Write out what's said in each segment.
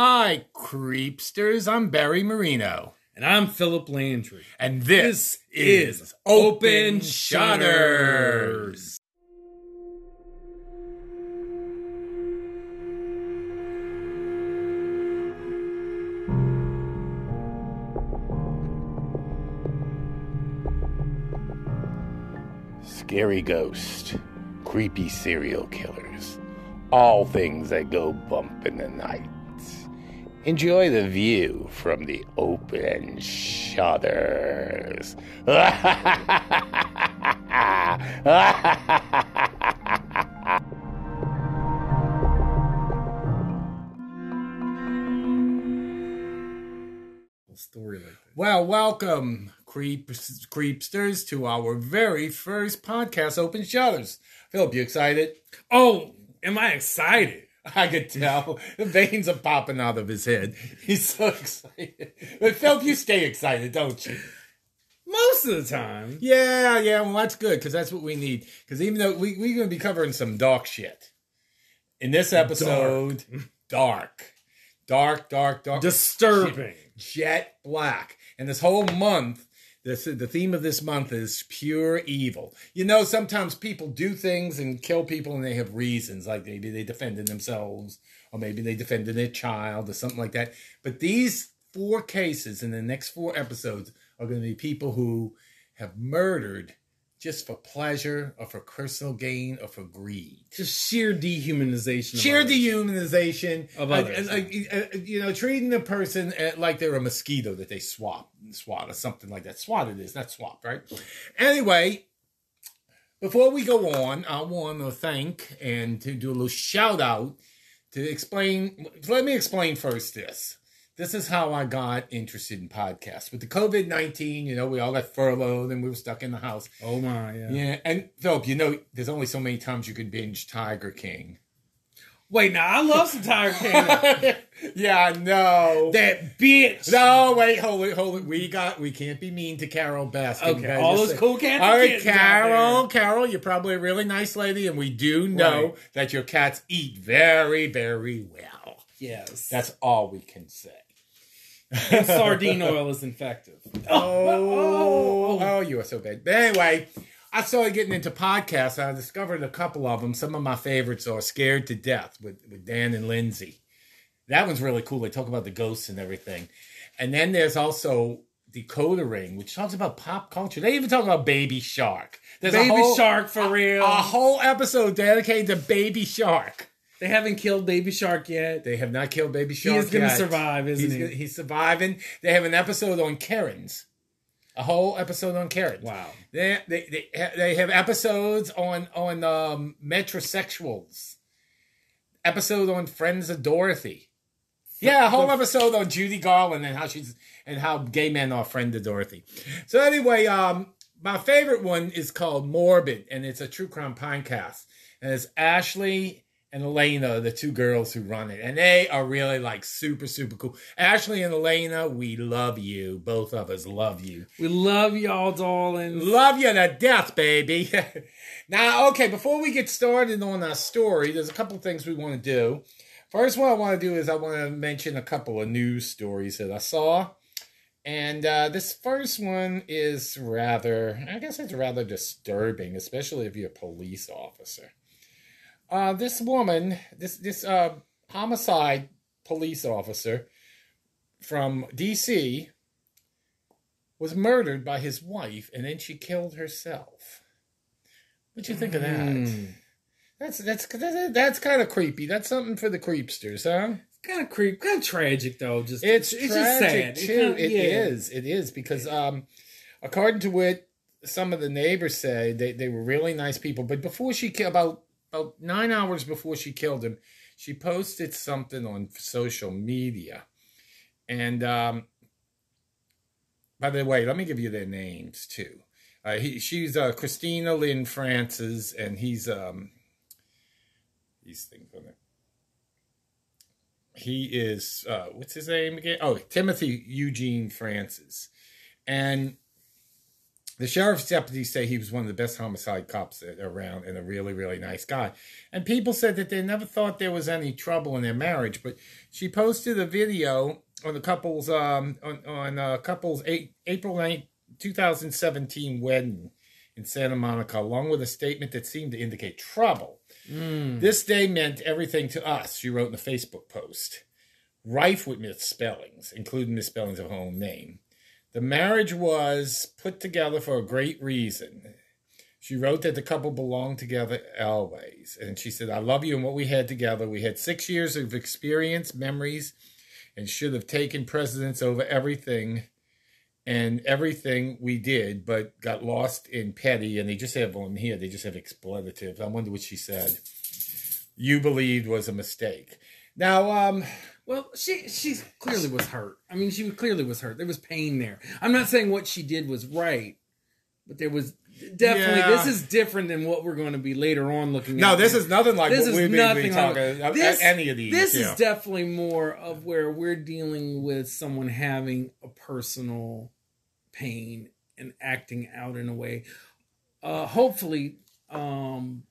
Hi, creepsters. I'm Barry Marino. And I'm Philip Landry. And this, is Open Shutters. Scary ghost, creepy serial killers, all things that go bump in the night. Enjoy the view from the open shutters. Story like that. well, welcome, creeps, creepsters, to our very first podcast, Open Shutters. Philip, you excited? Oh, am I excited? I could tell. The veins are popping out of his head. He's so excited. But Philip, you stay excited, don't you? Most of the time. Yeah, yeah. Well, that's good because that's what we need. Because even though we, we're going to be covering some dark shit in this episode, dark, dark, dark, dark, Disturbing. jet black. And this whole month, this the theme of this month is pure evil. You know, sometimes people do things and kill people, and they have reasons, like maybe they defended themselves, or maybe they defended their child, or something like that. But these four cases in the next four episodes are going to be people who have murdered just for pleasure, or for personal gain, or for greed Just sheer dehumanization. sheer others. dehumanization Of others. uh, uh, uh, you know, treating a person like they're a mosquito that they swap, swat or something like that. Swat it is, not swap, right? Anyway, before we go on, I want to thank and to do a little shout out to explain. Let me explain first this. This is how I got interested in podcasts. With the COVID 19, you know, we all got furloughed and we were stuck in the house. Oh my, yeah. Yeah. And Philip, you know, there's only so many times you can binge Tiger King. Wait, now I love some Tiger King. yeah, I know. that bitch. No, wait, hold it, hold it. We got, we can't be mean to Carole Baskin. Okay, all those say- cool cats. All out Carole. Carole, you're probably a really nice lady, and we do know Right. that your cats eat very, very well. Yes. That's all we can say. And sardine oil is infective. Oh, oh, you are so bad. But anyway, I started getting into podcasts. I discovered a couple of them. Some of my favorites are Scared to Death with, with Dan and Lindsay. That one's really cool. They talk about the ghosts and everything. And then there's also Decoder Ring, which talks about pop culture. They even talk about Baby Shark. There's a Baby whole- Shark for real. A whole episode dedicated to Baby Shark. They haven't killed Baby Shark yet. They have not killed Baby Shark He is going to survive, isn't He's, he? he's surviving. They have an episode on Karens. A whole episode on Karens. Wow. They they they, they have episodes on on um, metrosexuals. Episode on Friends of Dorothy. Yeah, a whole episode on Judy Garland and how she's and how gay men are friend to Dorothy. So anyway, um, my favorite one is called Morbid, and it's a true crime podcast, and it's Ashley and Alaina, the two girls who run it, and they are really like super super cool. Ashley and Alaina, we love you. Both of us love you. We love y'all, darling. Love you to death, baby. now, okay, before we get started on our story, there's a couple things we want to do. First, what I want to do is I want to mention a couple of news stories that I saw. And uh, this first one is rather, I guess it's rather disturbing, especially if you're a police officer. Uh, this woman, this this uh, homicide police officer from D.C was murdered by his wife and then she killed herself. What do you think of that? Mm. That's that's that's, that's kind of creepy. That's something for the creepsters, huh? Kind of creep, kind of tragic though. Just It's, it's tragic just sad. too. It It kinda- is. yeah. It is because um, according to what some of the neighbors say, they they were really nice people. But before she killed, about about nine hours before she killed him, she posted something on social media, and um, by the way, let me give you their names too. Uh, he, she's uh, Christina Lynn Francis, and he's um, these things on it. He is uh, what's his name again? Oh, Timothy Eugene Francis, and The sheriff's deputies say he was one of the best homicide cops around and a really, really nice guy. And people said that they never thought there was any trouble in their marriage. But she posted a video on the couple's um on on uh, couple's eight, April 9th, 2017 wedding in Santa Monica, along with a statement that seemed to indicate trouble. Mm. This day meant everything to us, she wrote in a Facebook post. Rife with misspellings, including misspellings of her own name. The marriage was put together for a great reason. She wrote that the couple belonged together always. And she said, I love you and what we had together. We had six years of experience, memories, and should have taken precedence over everything and everything we did, but got lost in petty. And they just have on here, they just have expletives. I wonder what she said. You believed was a mistake. Now, um, Well, she she clearly was hurt. I mean, she clearly was hurt. There was pain there. I'm not saying what she did was right, but there was definitely Yeah. this is different than what we're going to be later on looking no, at. No, this is nothing like This what is we've been, nothing been like- about. this, any of these. This yeah. is definitely more of where we're dealing with someone having a personal pain and acting out in a way. Uh, hopefully, um,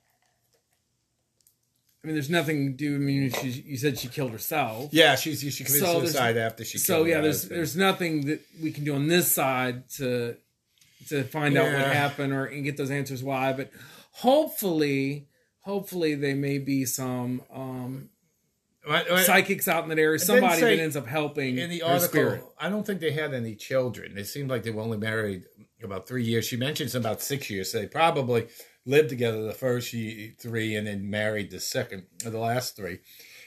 I mean, there's nothing to do. I mean, she, you said she killed herself. yeah, she's she committed So suicide after she. so yeah, her there's husband. there's nothing that we can do on this side to to find out what happened or and get those answers why. But hopefully, hopefully they may be some um, What- what- psychics out in that area. Somebody say that ends up helping in the article. spirit. I don't think they had any children. It seemed like they were only married about three years. She mentions about six years. So they probably lived together the first three and then married the second or the last three.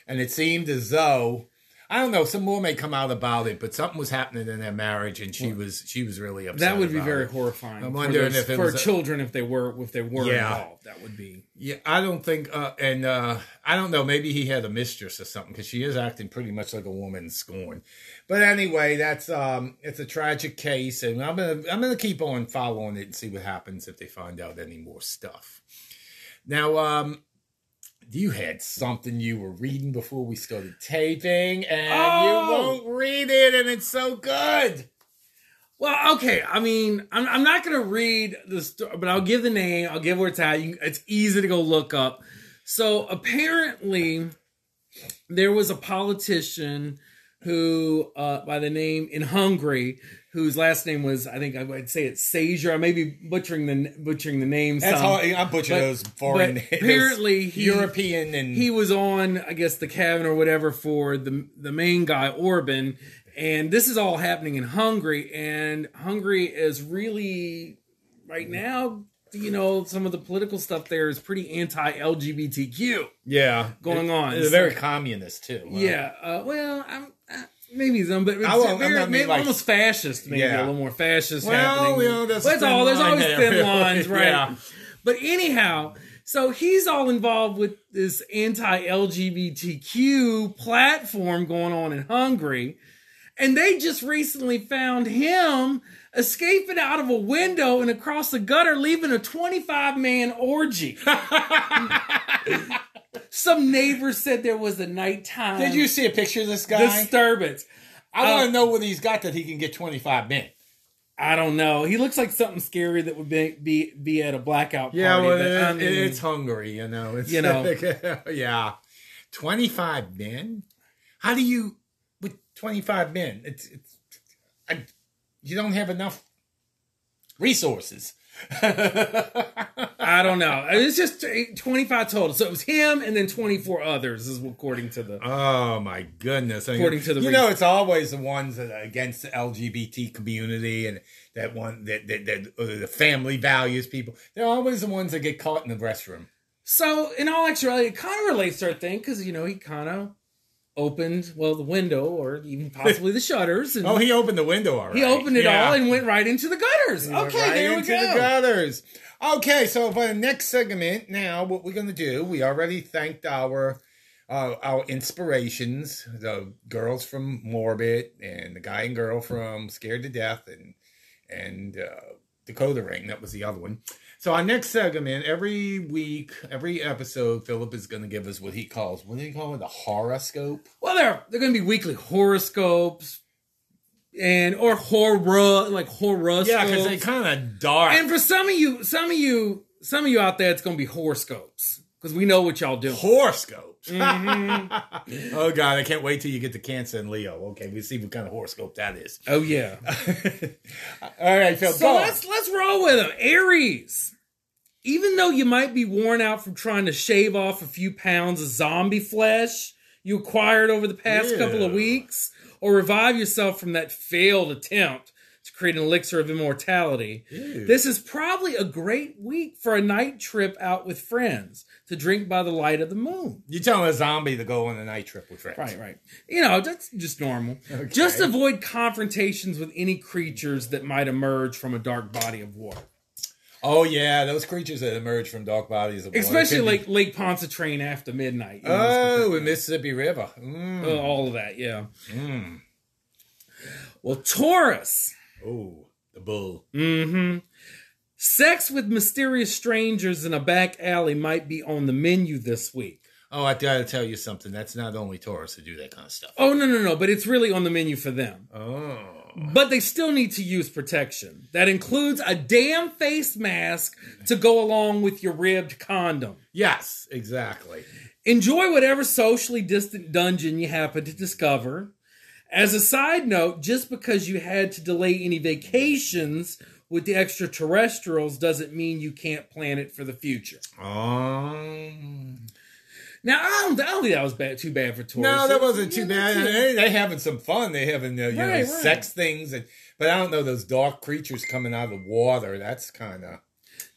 And it seemed as though I don't know. Some more may come out about it, but something was happening in their marriage, and she was she was really upset. That would be very it. horrifying. I'm for wondering those- if it for was children if they were if they were Yeah. involved, that would be. Yeah, I don't think, uh, and uh, I don't know. Maybe he had a mistress or something because she is acting pretty much like a woman in scorn. But anyway, that's um, it's a tragic case, and I'm gonna I'm gonna keep on following it and see what happens if they find out any more stuff. Now, um, you had something you were reading before we started taping, and Oh! you won't read it, and it's so good. Well, okay. I mean, I'm, I'm not going to read the story, but I'll give the name. I'll give where it's at. You, it's easy to go look up. So apparently, there was a politician who, uh, by the name in Hungary, whose last name was I think I would say it's Sager. I may be butchering the butchering the name. That's some. how I'm butchering but- those foreign, but apparently he- European and he was on i guess the cabin or whatever for the the main guy orban and this is all happening in hungary and hungary is really right now you know some of the political stuff there is pretty anti-lgbtq yeah going It- on. They're very communist too. huh? yeah uh, well i'm maybe some but it's very, maybe like- almost fascist maybe Yeah. a little more fascist Well, happening you know, a Well, all there's always there, thin really. lines right Yeah. but anyhow, so he's all involved with this anti-LGBTQ platform going on in Hungary. And they just recently found him escaping out of a window and across the gutter, leaving a 25 man orgy. Some neighbors said there was a nighttime Did you see a picture of this guy? disturbance. I want to oh. know what he's got that he can get 25 men. I don't know. He looks like something scary that would be be, be at a blackout party. that- I it- mean- it's Hungary, you know. It's, You know. yeah. 25 men? How do you, with 25 men, it's, it's I, you don't have enough resources. I don't know. It's just 25 total. So it was him and then 24 others, is according to the. Oh my goodness! I mean, According to the you know, it's always the ones that are against the LGBT community and that one that that, that uh, the family values people. They're always the ones that get caught in the restroom. So, in all actuality, it kind of relates to our thing because, you know, he kind of opened, well, the window or even possibly the shutters. And Oh, he opened the window already. he opened it Yeah. all and went right into the gutters. He Okay, right there we go. The gutters. Okay, so for the next segment, now what we're gonna do? We already thanked our uh, our inspirations, the girls from Morbid and the guy and girl from Scared to Death and and uh, Decoder Ring. That was the other one. So our next segment, every week, every episode, Philip is going to give us what he calls what do you call it? the horoscope. Well, there, they're going to be weekly horoscopes. and or horror like horoscopes. Yeah, because they're kind of dark. and for some of you, some of you, some of you out there, it's gonna be horoscopes because we know what y'all do. horoscopes. Mm-hmm. oh God, I can't wait till you get to Cancer and Leo. Okay, we'll see what kind of horoscope that is. Oh yeah. All right, Phil. So go let's let's roll with them. Aries. Even though you might be worn out from trying to shave off a few pounds of zombie flesh you acquired over the past couple of weeks, or revive yourself from that failed attempt to create an elixir of immortality, Ew. this is probably a great week for a night trip out with friends to drink by the light of the moon. You're telling a zombie to go on a night trip with friends? Right, right. You know, that's just normal. Okay. Just avoid confrontations with any creatures that might emerge from a dark body of water. Oh yeah, those creatures that emerge from dark bodies of water. Especially be- like Lake Pontchartrain after midnight. oh, in Mississippi River. Mm. uh, all of that, yeah. Mm. Well, Taurus. Oh, the bull. Mm-hmm. Sex with mysterious strangers in a back alley might be on the menu this week. Oh, I gotta tell you something. That's not only Taurus to do that kind of stuff. Oh no, no, no! But it's really on the menu for them. Oh. But they still need to use protection. That includes a damn face mask to go along with your ribbed condom. Yes, exactly. Enjoy whatever socially distant dungeon you happen to discover. As a side note, just because you had to delay any vacations with the extraterrestrials doesn't mean you can't plan it for the future. Um. Now, I don't, I don't think that was bad, too bad for Taurus. No, that wasn't too Yeah, bad. They, they having some fun. They're having uh, you know Right, right. sex things, and but I don't know those dark creatures coming out of the water. That's kind of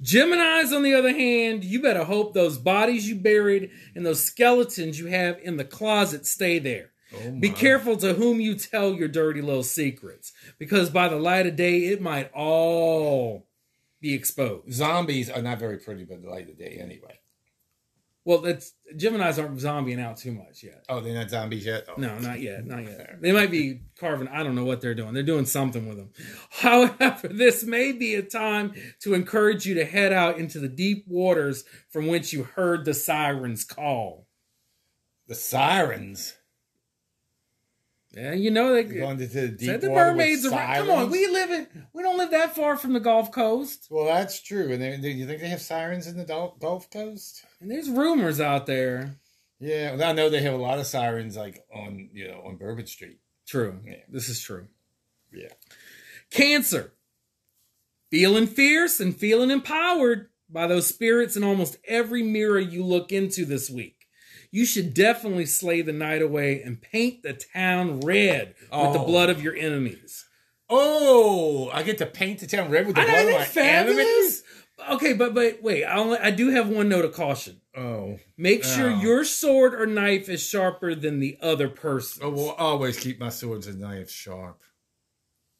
Geminis, on the other hand, you better hope those bodies you buried and those skeletons you have in the closet stay there. oh Be careful to whom you tell your dirty little secrets, because by the light of day, it might all be exposed. Zombies are not very pretty by the light of day, anyway. Well, that's Gemini's aren't zombieing out too much yet. Oh, they're not zombies yet. Oh. No, not yet, not yet. They might be carving. I don't know what they're doing. They're doing something with them. However, this may be a time to encourage you to head out into the deep waters from which you heard the sirens call. The sirens Yeah, you know they going into the deep said the mermaids. Are, come on, we live in. We don't live that far from the Gulf Coast, Well, that's true. And they, they, you think they have sirens in the Gulf Gulf Coast? and there's rumors out there. Yeah, well, I know they have a lot of sirens, like on you know on Bourbon Street. True. Yeah. This is true. Yeah. Cancer. Feeling fierce and feeling empowered by those spirits in almost every mirror you look into this week. You should definitely slay the night away and paint the town red with the Oh. blood of your enemies. Oh, I get to paint the town red with the I blood of my fabulous? enemies. Okay, but but wait, I, only, I do have one note of caution. Oh, Make sure Oh. your sword or knife is sharper than the other person. I oh, will always keep my swords and knives sharp.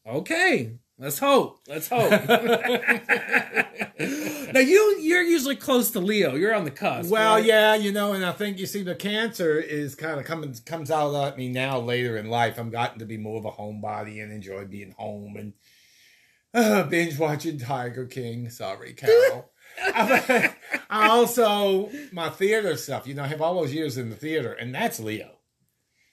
Okay, let's hope. Let's hope. now you you're usually close to Leo. You're on the cusp. Well, right? yeah, you know, and I think you see the cancer is kind of coming comes out at me now later in life. I'm gotten to be more of a homebody and enjoy being home and uh, binge watching Tiger King. Sorry, Carole. I I also my theater stuff. You know, I have all those years in the theater, and that's Leo.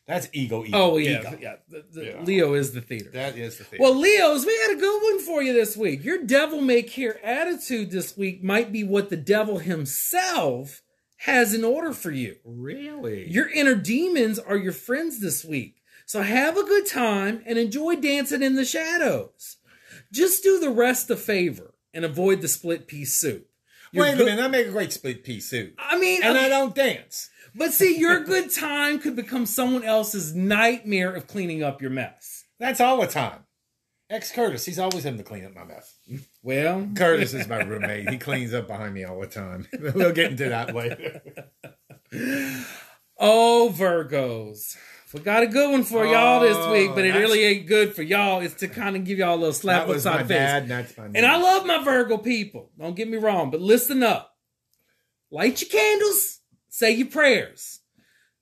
That's ego. ego Oh yeah, ego. yeah. The, the Yeah. Leo is the theater. That is the theater. Well, Leos, we had a good one for you this week. Your devil may care attitude this week might be what the devil himself has in order for you. really? Your inner demons are your friends this week. So have a good time and enjoy dancing in the shadows. Just do the rest a favor and avoid the split piece soup. Your Wait a good- minute, I make a great split pea soup, I mean, and okay, I don't dance. But see, your good time could become someone else's nightmare of cleaning up your mess. That's all the time. Ex Curtis, he's always having to clean up my mess. Well, Curtis is my roommate. He cleans up behind me all the time. We'll get into that later. Oh, Virgos. We got a good one for y'all this Oh, week, but it really ain't good for y'all. It's to kind of give y'all a little slap That was my upside the face. dad, that's my And I love my Virgo people. Don't get me wrong, but listen up. Light your candles, say your prayers.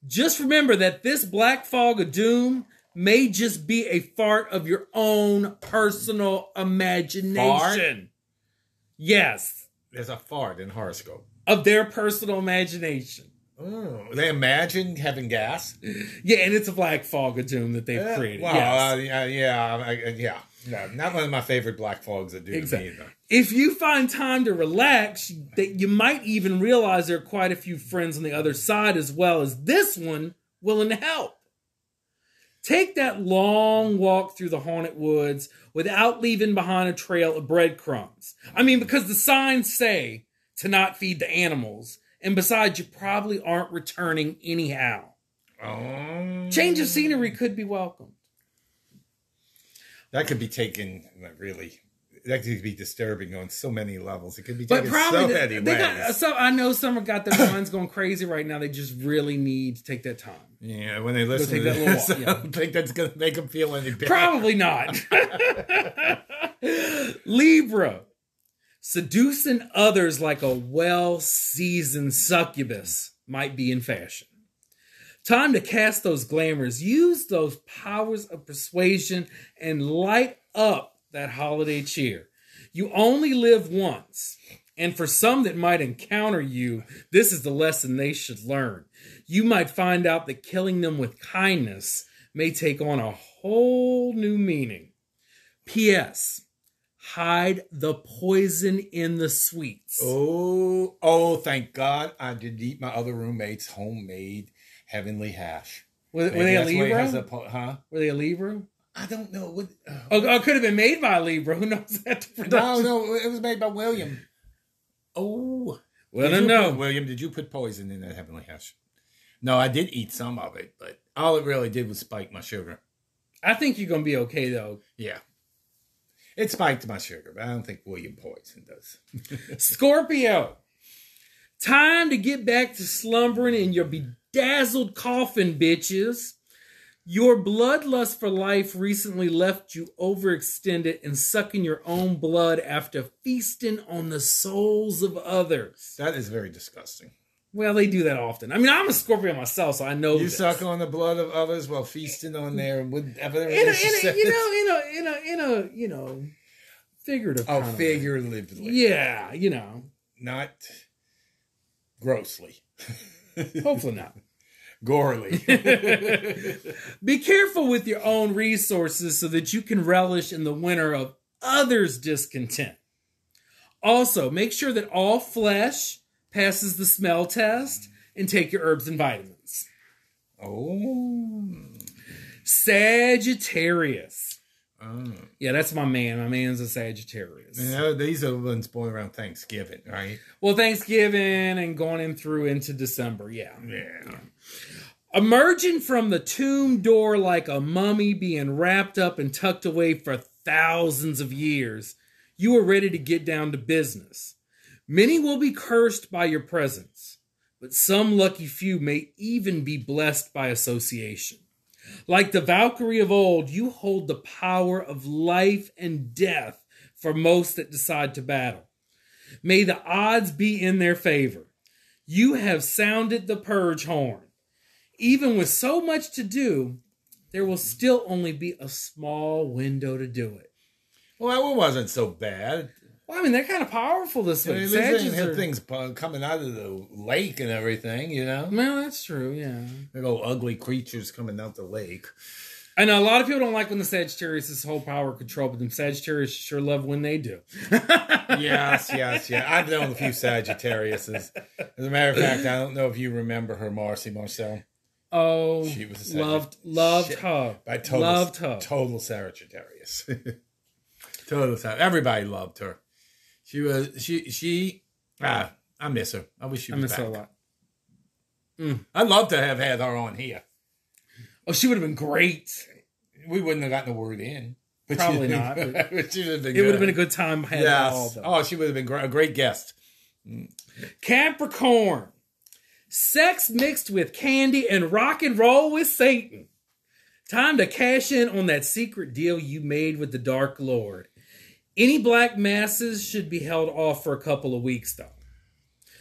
Just remember that this black fog of doom may just be a fart of your own personal imagination. Fart? Yes, There's a fart in horoscope. of their personal imagination. Oh, they imagine having gas. Yeah, and it's a black fog of doom that they've Uh, created. Well, yes. uh, yeah, yeah, yeah. No, not one of my favorite black fogs that do Exactly. Either. if you find time to relax, that you might even realize there are quite a few friends on the other side as well as this one willing to help. Take that long walk through the haunted woods without leaving behind a trail of breadcrumbs. I mean, because the signs say to not feed the animals, and besides, you probably aren't returning anyhow. Oh, Change of scenery could be welcome. That could be taken really. That could be disturbing on so many levels. It could be But taken probably so many they ways. got, so I know some have got their minds going crazy right now. They just really need to take that time. yeah, when they listen to that little this, walk, I don't think that's going to make them feel any better. Probably not. Libra. Seducing others like a well seasoned succubus might be in fashion. Time to cast those glamours. Use those powers of persuasion and light up that holiday cheer. You only live once. And for some that might encounter you, this is the lesson they should learn. You might find out that killing them with kindness may take on a whole new meaning. P.S. Hide the poison in the sweets. Oh, oh! Thank God I did eat my other roommate's homemade heavenly hash. were, were they a that's why it has Libra? a po- huh? Were they a Libra? I don't know. What, uh, Oh, oh, it could have been made by a Libra. Who knows that? no, no, it was made by William. Oh, Well, Did no, William, did you put poison in that heavenly hash? No, I did eat some of it, but all it really did was spike my sugar. I think you're gonna be okay though. Yeah. It spiked my sugar, but I don't think William poison does. Scorpio. Time to get back to slumbering in your bedazzled coffin, bitches. Your bloodlust for life recently left you overextended and sucking your own blood after feasting on the souls of others. That is very disgusting. Well, they do that often. I mean, I'm a Scorpio myself, so I know You this. suck on the blood of others while feasting on their whatever. in a, in a, you know, in a, in a, in a, you know, figurative. Oh, kind of way. figuratively. Yeah, you know. Not grossly. Hopefully not. Gorely. Be careful with your own resources so that you can relish in the winter of others' discontent. Also, make sure that all flesh passes the smell test and take your herbs and vitamins. oh. Sagittarius. Oh. Yeah, that's my man. My man's a Sagittarius. You know, these are the ones born around Thanksgiving, right? Well, Thanksgiving and going in through into December. Yeah. Yeah. Emerging from the tomb door like a mummy being wrapped up and tucked away for thousands of years, you are ready to get down to business. Many will be cursed by your presence, but some lucky few may even be blessed by association. Like the Valkyrie of old, you hold the power of life and death for most that decide to battle. May the odds be in their favor. You have sounded the purge horn. Even with so much to do, there will still only be a small window to do it. Well, it wasn't so bad. Well, I mean, they're kind of powerful this I way. mean, they Sagittarius didn't have are- things coming out of the lake and everything, you know? Well, that's true, yeah. Big old ugly creatures coming out the lake. I know a lot of people don't like when the Sagittarius is whole power control, but them Sagittarius sure love when they do. yes, yes, yeah. I've known a few Sagittariuses. As a matter of fact, I don't know if you remember her, Marcy Marcel. Oh, She was loved, loved Shit. her. By total, Loved her. Total Sagittarius. total Everybody loved her. She was she she ah, I miss her. I wish she I was miss back. her a lot. I'd love to have had her on here. Oh, she would have been great. We wouldn't have gotten the word in. But Probably she, not, but but she would have been It would have been a good time had Yes. them. Oh, she would have been gr- a great guest. Capricorn. Sex mixed with candy and rock and roll with Satan. Time to cash in on that secret deal you made with the Dark Lord. Any black masses should be held off for a couple of weeks, though.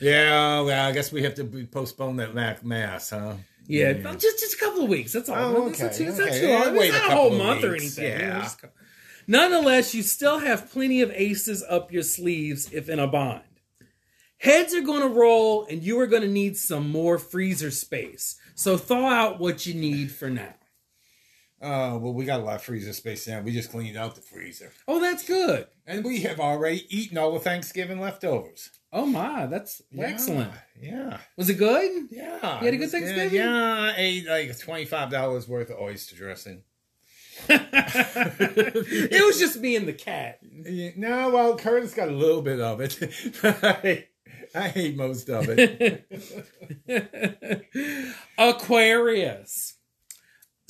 Yeah, well, I guess we have to postpone that Mac mass, huh? Yeah, just just a couple of weeks. That's all. Oh, It's not okay, it's not okay. too long. It's a not a whole couple of month or anything. Yeah. Just Nonetheless, you still have plenty of aces up your sleeves if in a bind. Heads are going to roll, and you are going to need some more freezer space. So thaw out what you need for now. Oh, well, we got a lot of freezer space now. We just cleaned out the freezer. Oh, that's good. And we have already eaten all the Thanksgiving leftovers. Oh my, that's excellent. Yeah. Was it good? Yeah. You had a good Thanksgiving? Yeah, I ate like $25 worth of oyster dressing. it was just me and the cat. No, well, Curtis got a little bit of it. I, I hate most of it. Aquarius.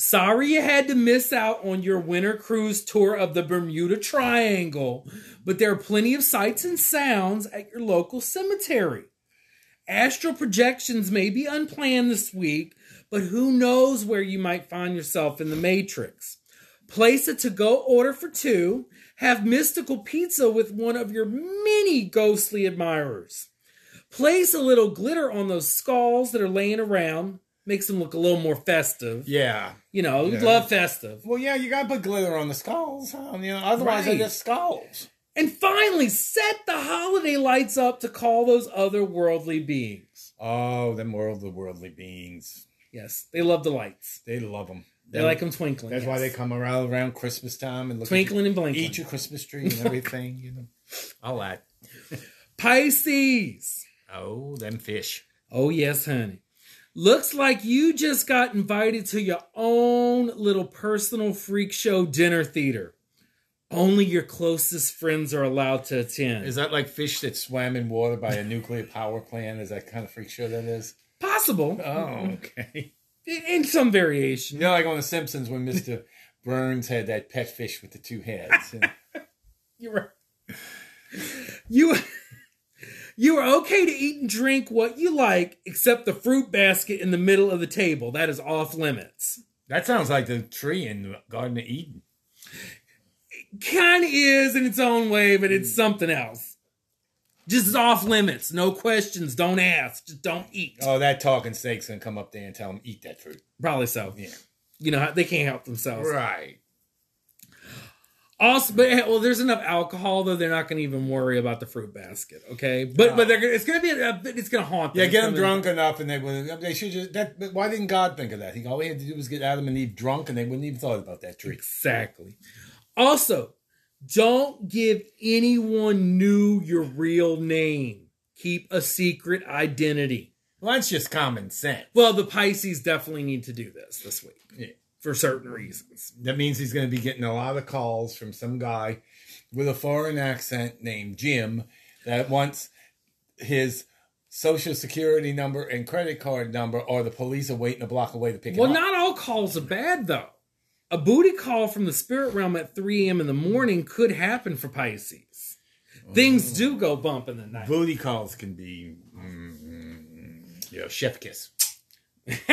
Sorry you had to miss out on your winter cruise tour of the Bermuda Triangle, but there are plenty of sights and sounds at your local cemetery. Astral projections may be unplanned this week, but who knows where you might find yourself in the Matrix. Place a to go order for two, have mystical pizza with one of your many ghostly admirers. Place a little glitter on those skulls that are laying around, makes them look a little more festive. Yeah. You know, Yeah. love festive. Well, yeah, you gotta put glitter on the skulls. Huh? You know, otherwise they're just skulls. And finally, set the holiday lights up to call those otherworldly beings. Oh, them worldly, worldly beings. Yes, they love the lights. They love them. They like them twinkling. That's why they come around around Christmas time and look twinkling and blinking. eat your Christmas tree and everything. you know, all that. Pisces. Oh, them fish. Oh, yes, honey. Looks like you just got invited to your own little personal freak show dinner theater. Only your closest friends are allowed to attend. Is that like fish that swam in water by a nuclear power plant? Is that kind of freak show that is? Possible. Oh, okay. In, some variation. You know, like on The Simpsons when Mr. Burns had that pet fish with the two heads. And- You're right. You you are okay to eat and drink what you like, except the fruit basket in the middle of the table. That is off limits. that sounds like the tree in the Garden of Eden. Kind of is in its own way, but it's something else. Just off limits. No questions. Don't ask. Just don't eat. Oh, that talking snake's gonna come up there and tell him eat that fruit. Probably so. Yeah. You know, they can't help themselves. Right. Also, but eh, well, there's enough alcohol though. They're not going to even worry about the fruit basket. Okay, but but they're gonna, it's going to be a, it's going to haunt them. Yeah, get them drunk enough, and they would. They should just. That. but Why didn't God think of that? He all he had to do was get Adam and Eve drunk, and they wouldn't even thought about that tree. Exactly. Also, don't give anyone new your real name. Keep a secret identity. Well, that's just common sense. Well, the Pisces definitely need to do this this week. For certain reasons. That means he's going to be getting a lot of calls from some guy with a foreign accent named Jim that wants his social security number and credit card number, or the police are waiting a block away to pick Well, him up. Well, not all calls are bad though. A booty call from the spirit realm at 3 a.m. in the morning could happen for Pisces. Things do go bump in the night. Booty calls can be, mm, mm, mm, yeah, chef kiss.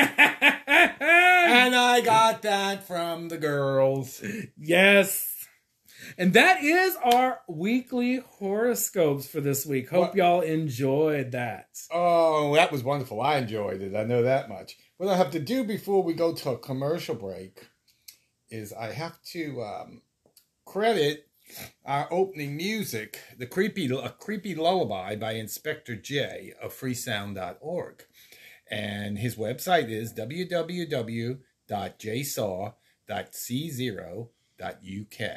And I got that from the girls. yes. And that is our weekly horoscopes for this week. Hope What- y'all enjoyed that. Oh, that was wonderful. I enjoyed it. I know that much. What I have to do before we go to a commercial break is I have to um, credit our opening music, the creepy a creepy lullaby by Inspector J of freesound.org. And his website is www.jshaw.co.uk.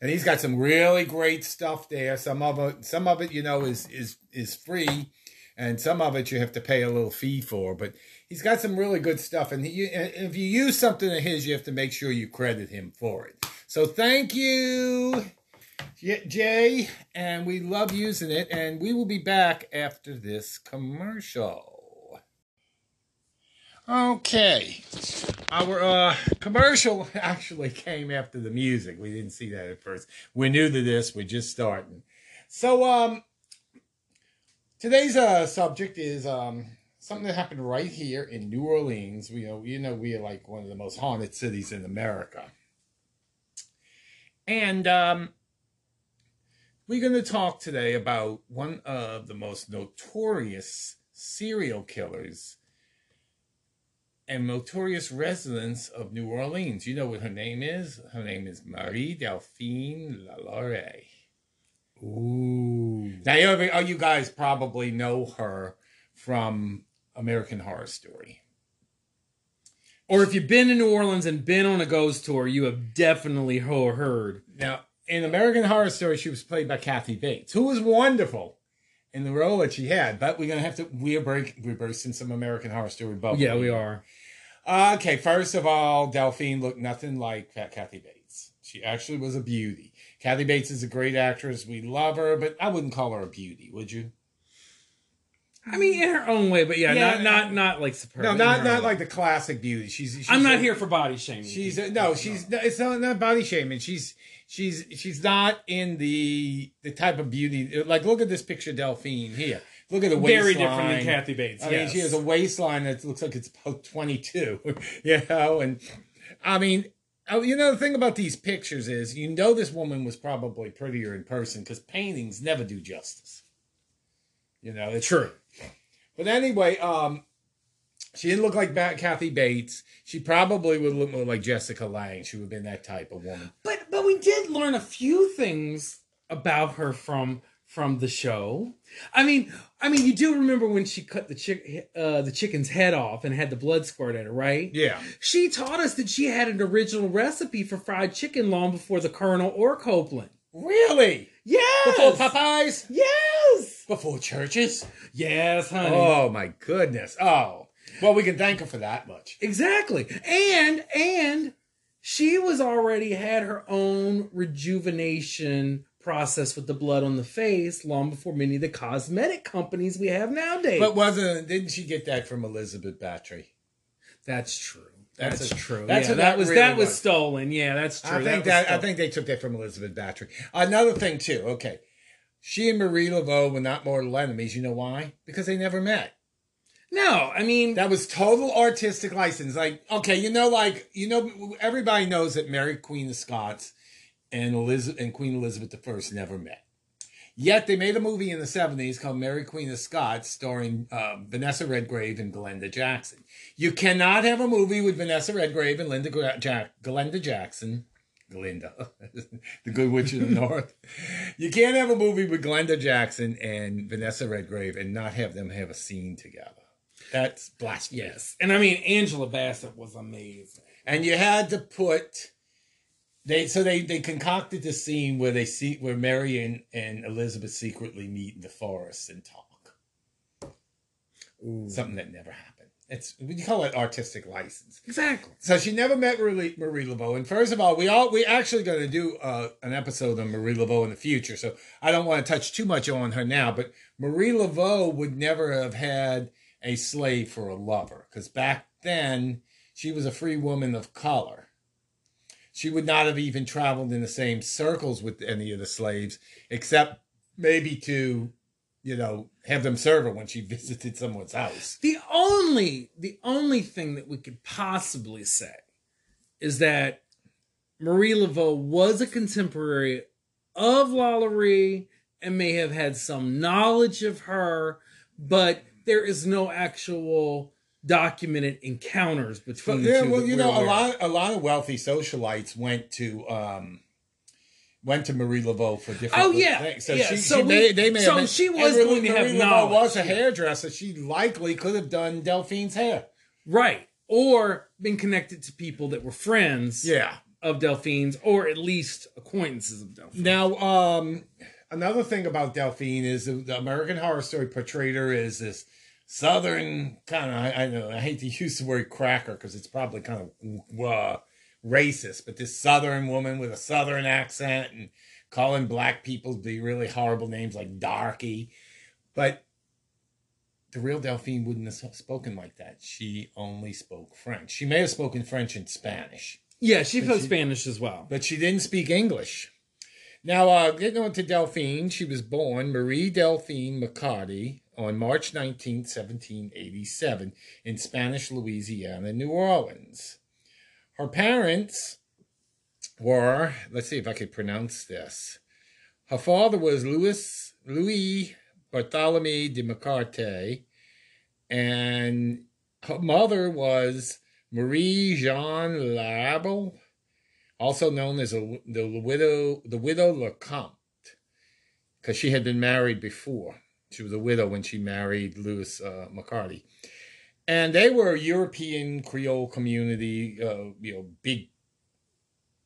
And he's got some really great stuff there. Some of it, some of it, you know, is is is free, and some of it you have to pay a little fee for. But he's got some really good stuff, and he, and if you use something of his, you have to make sure you credit him for it. So thank you, Jay, and we love using it. And we will be back after this commercial. Okay. Our uh, commercial actually came after the music. We didn't see that at first. We're new to this. We're just starting. So, um, today's uh, subject is um, something that happened right here in New Orleans. We know, you know, we are like one of the most haunted cities in America. And um, we're going to talk today about one of the most notorious serial killers and notorious residents of New Orleans. You know what her name is? Her name is Marie Delphine Lalaurie. Ooh. Now, you, oh, you guys probably know her from American Horror Story. Or if you've been to New Orleans and been on a ghost tour, you have definitely heard. Now, in American Horror Story, she was played by Kathy Bates, who was wonderful in the role that she had. But we're gonna have to we're break we're bursting some American Horror Story bubble. Yeah, we are. Okay, first of all, Delphine looked nothing like Fat Kathy Bates. She actually was a beauty. Kathy Bates is a great actress. We love her, but I wouldn't call her a beauty, would you? I mean, in her own way, but yeah, Yeah. not not not like superb. No, not not own like the classic beauty. She's, she's I'm not a- here for body shaming. She's a, no, she's no, it's not, not body shaming. She's she's she's not in the the type of beauty. Like look at this picture, Delphine here. Look at the waistline. very different than Kathy Bates. I mean, she has a waistline that looks like it's about 22, you know, and I mean, oh, you know, the thing about these pictures is, you know, this woman was probably prettier in person because paintings never do justice. You know, it's true. But anyway, um, she didn't look like Kathy Bates. She probably would look more like Jessica Lange. She would have been that type of woman. But but we did learn a few things about her from from the show. I mean, I mean, you do remember when she cut the chick uh, the chicken's head off and had the blood squirt at her, right? Yeah. She taught us that she had an original recipe for fried chicken long before the Colonel or Copeland. Really? Yes. Before Popeyes? Yes. Before Church's? Yes, honey. Oh my goodness. Oh. Well, we can thank her for that much. Exactly. And and she was already had her own rejuvenation process with the blood on the face long before many of the cosmetic companies we have nowadays. But wasn't didn't she get that from Elizabeth Bathory? that's true. That's- That's, true. that's yeah, what that, that was really that was, was. stolen. Yeah, that's true. I think was that, I think they took that from Elizabeth Bathory. Another thing too. Okay, she and Marie Laveau were not mortal enemies. You know why? Because they never met. No, I mean That was total artistic license. Like, okay, you know, like you know, everybody knows that Mary Queen of Scots and Elizabeth and Queen Elizabeth I never met. Yet they made a movie in the seventies called Mary Queen of Scots, starring um, Vanessa Redgrave and Glenda Jackson. You cannot have a movie with Vanessa Redgrave and Linda Gra- Jack- Glenda Jackson. Glinda, the Good Witch of the North. You can't have a movie with Glenda Jackson and Vanessa Redgrave and not have them have a scene together. That's blasphemy. yes, and I mean Angela Bassett was amazing. And you had to put they so they they concocted the scene where they see where Mary and, and Elizabeth secretly meet in the forest and talk. Something that never happened. It's we call it artistic license. Exactly. So she never met Marie, Marie Laveau. And first of all, we all we actually going to do uh, an episode on Marie Laveau in the future. So I don't want to touch too much on her now. But Marie Laveau would never have had a slave for a lover because back then she was a free woman of color. She would not have even traveled in the same circles with any of the slaves, except maybe to, you know, have them serve her when she visited someone's house. The only the only thing that we could possibly say is that Marie Laveau was a contemporary of Lalaurie and may have had some knowledge of her, but there is no actual documented encounters between the yeah, well, you know, a aware of. lot, a lot of wealthy socialites went to, um, went to Marie Laveau for different. Oh, yeah, things. so yeah, she, so she we- may, they may so have been, she was Marie- going to have Marie Laveau was a hairdresser. She likely could have done Delphine's hair. right, or been connected to people that were friends Yeah. of Delphine's, or at least acquaintances of Delphine. Now, um, another thing about Delphine is the, the American Horror Story portrayed her as this southern kind of. I, I know I hate to use the word cracker because it's probably kind of uh, racist, but this southern woman with a southern accent and calling black people the really horrible names like Darky, but. The real Delphine wouldn't have spoken like that. She only spoke French. She may have spoken French and Spanish Yeah, she spoke she- Spanish as well. but she didn't speak English. Now, uh, getting on to Delphine, she was born Marie Delphine McCarty on March 19, 1787, in Spanish Louisiana, New Orleans. Her parents were, let's see if I could pronounce this. Her father was Louis, Louis Bartholomew de McCarty, and her mother was Marie Jean Larable also known as the widow the widow Lecomte. because she had been married before. She was a widow when she married Lewis uh, McCarty, and they were a European Creole community, uh, you know, big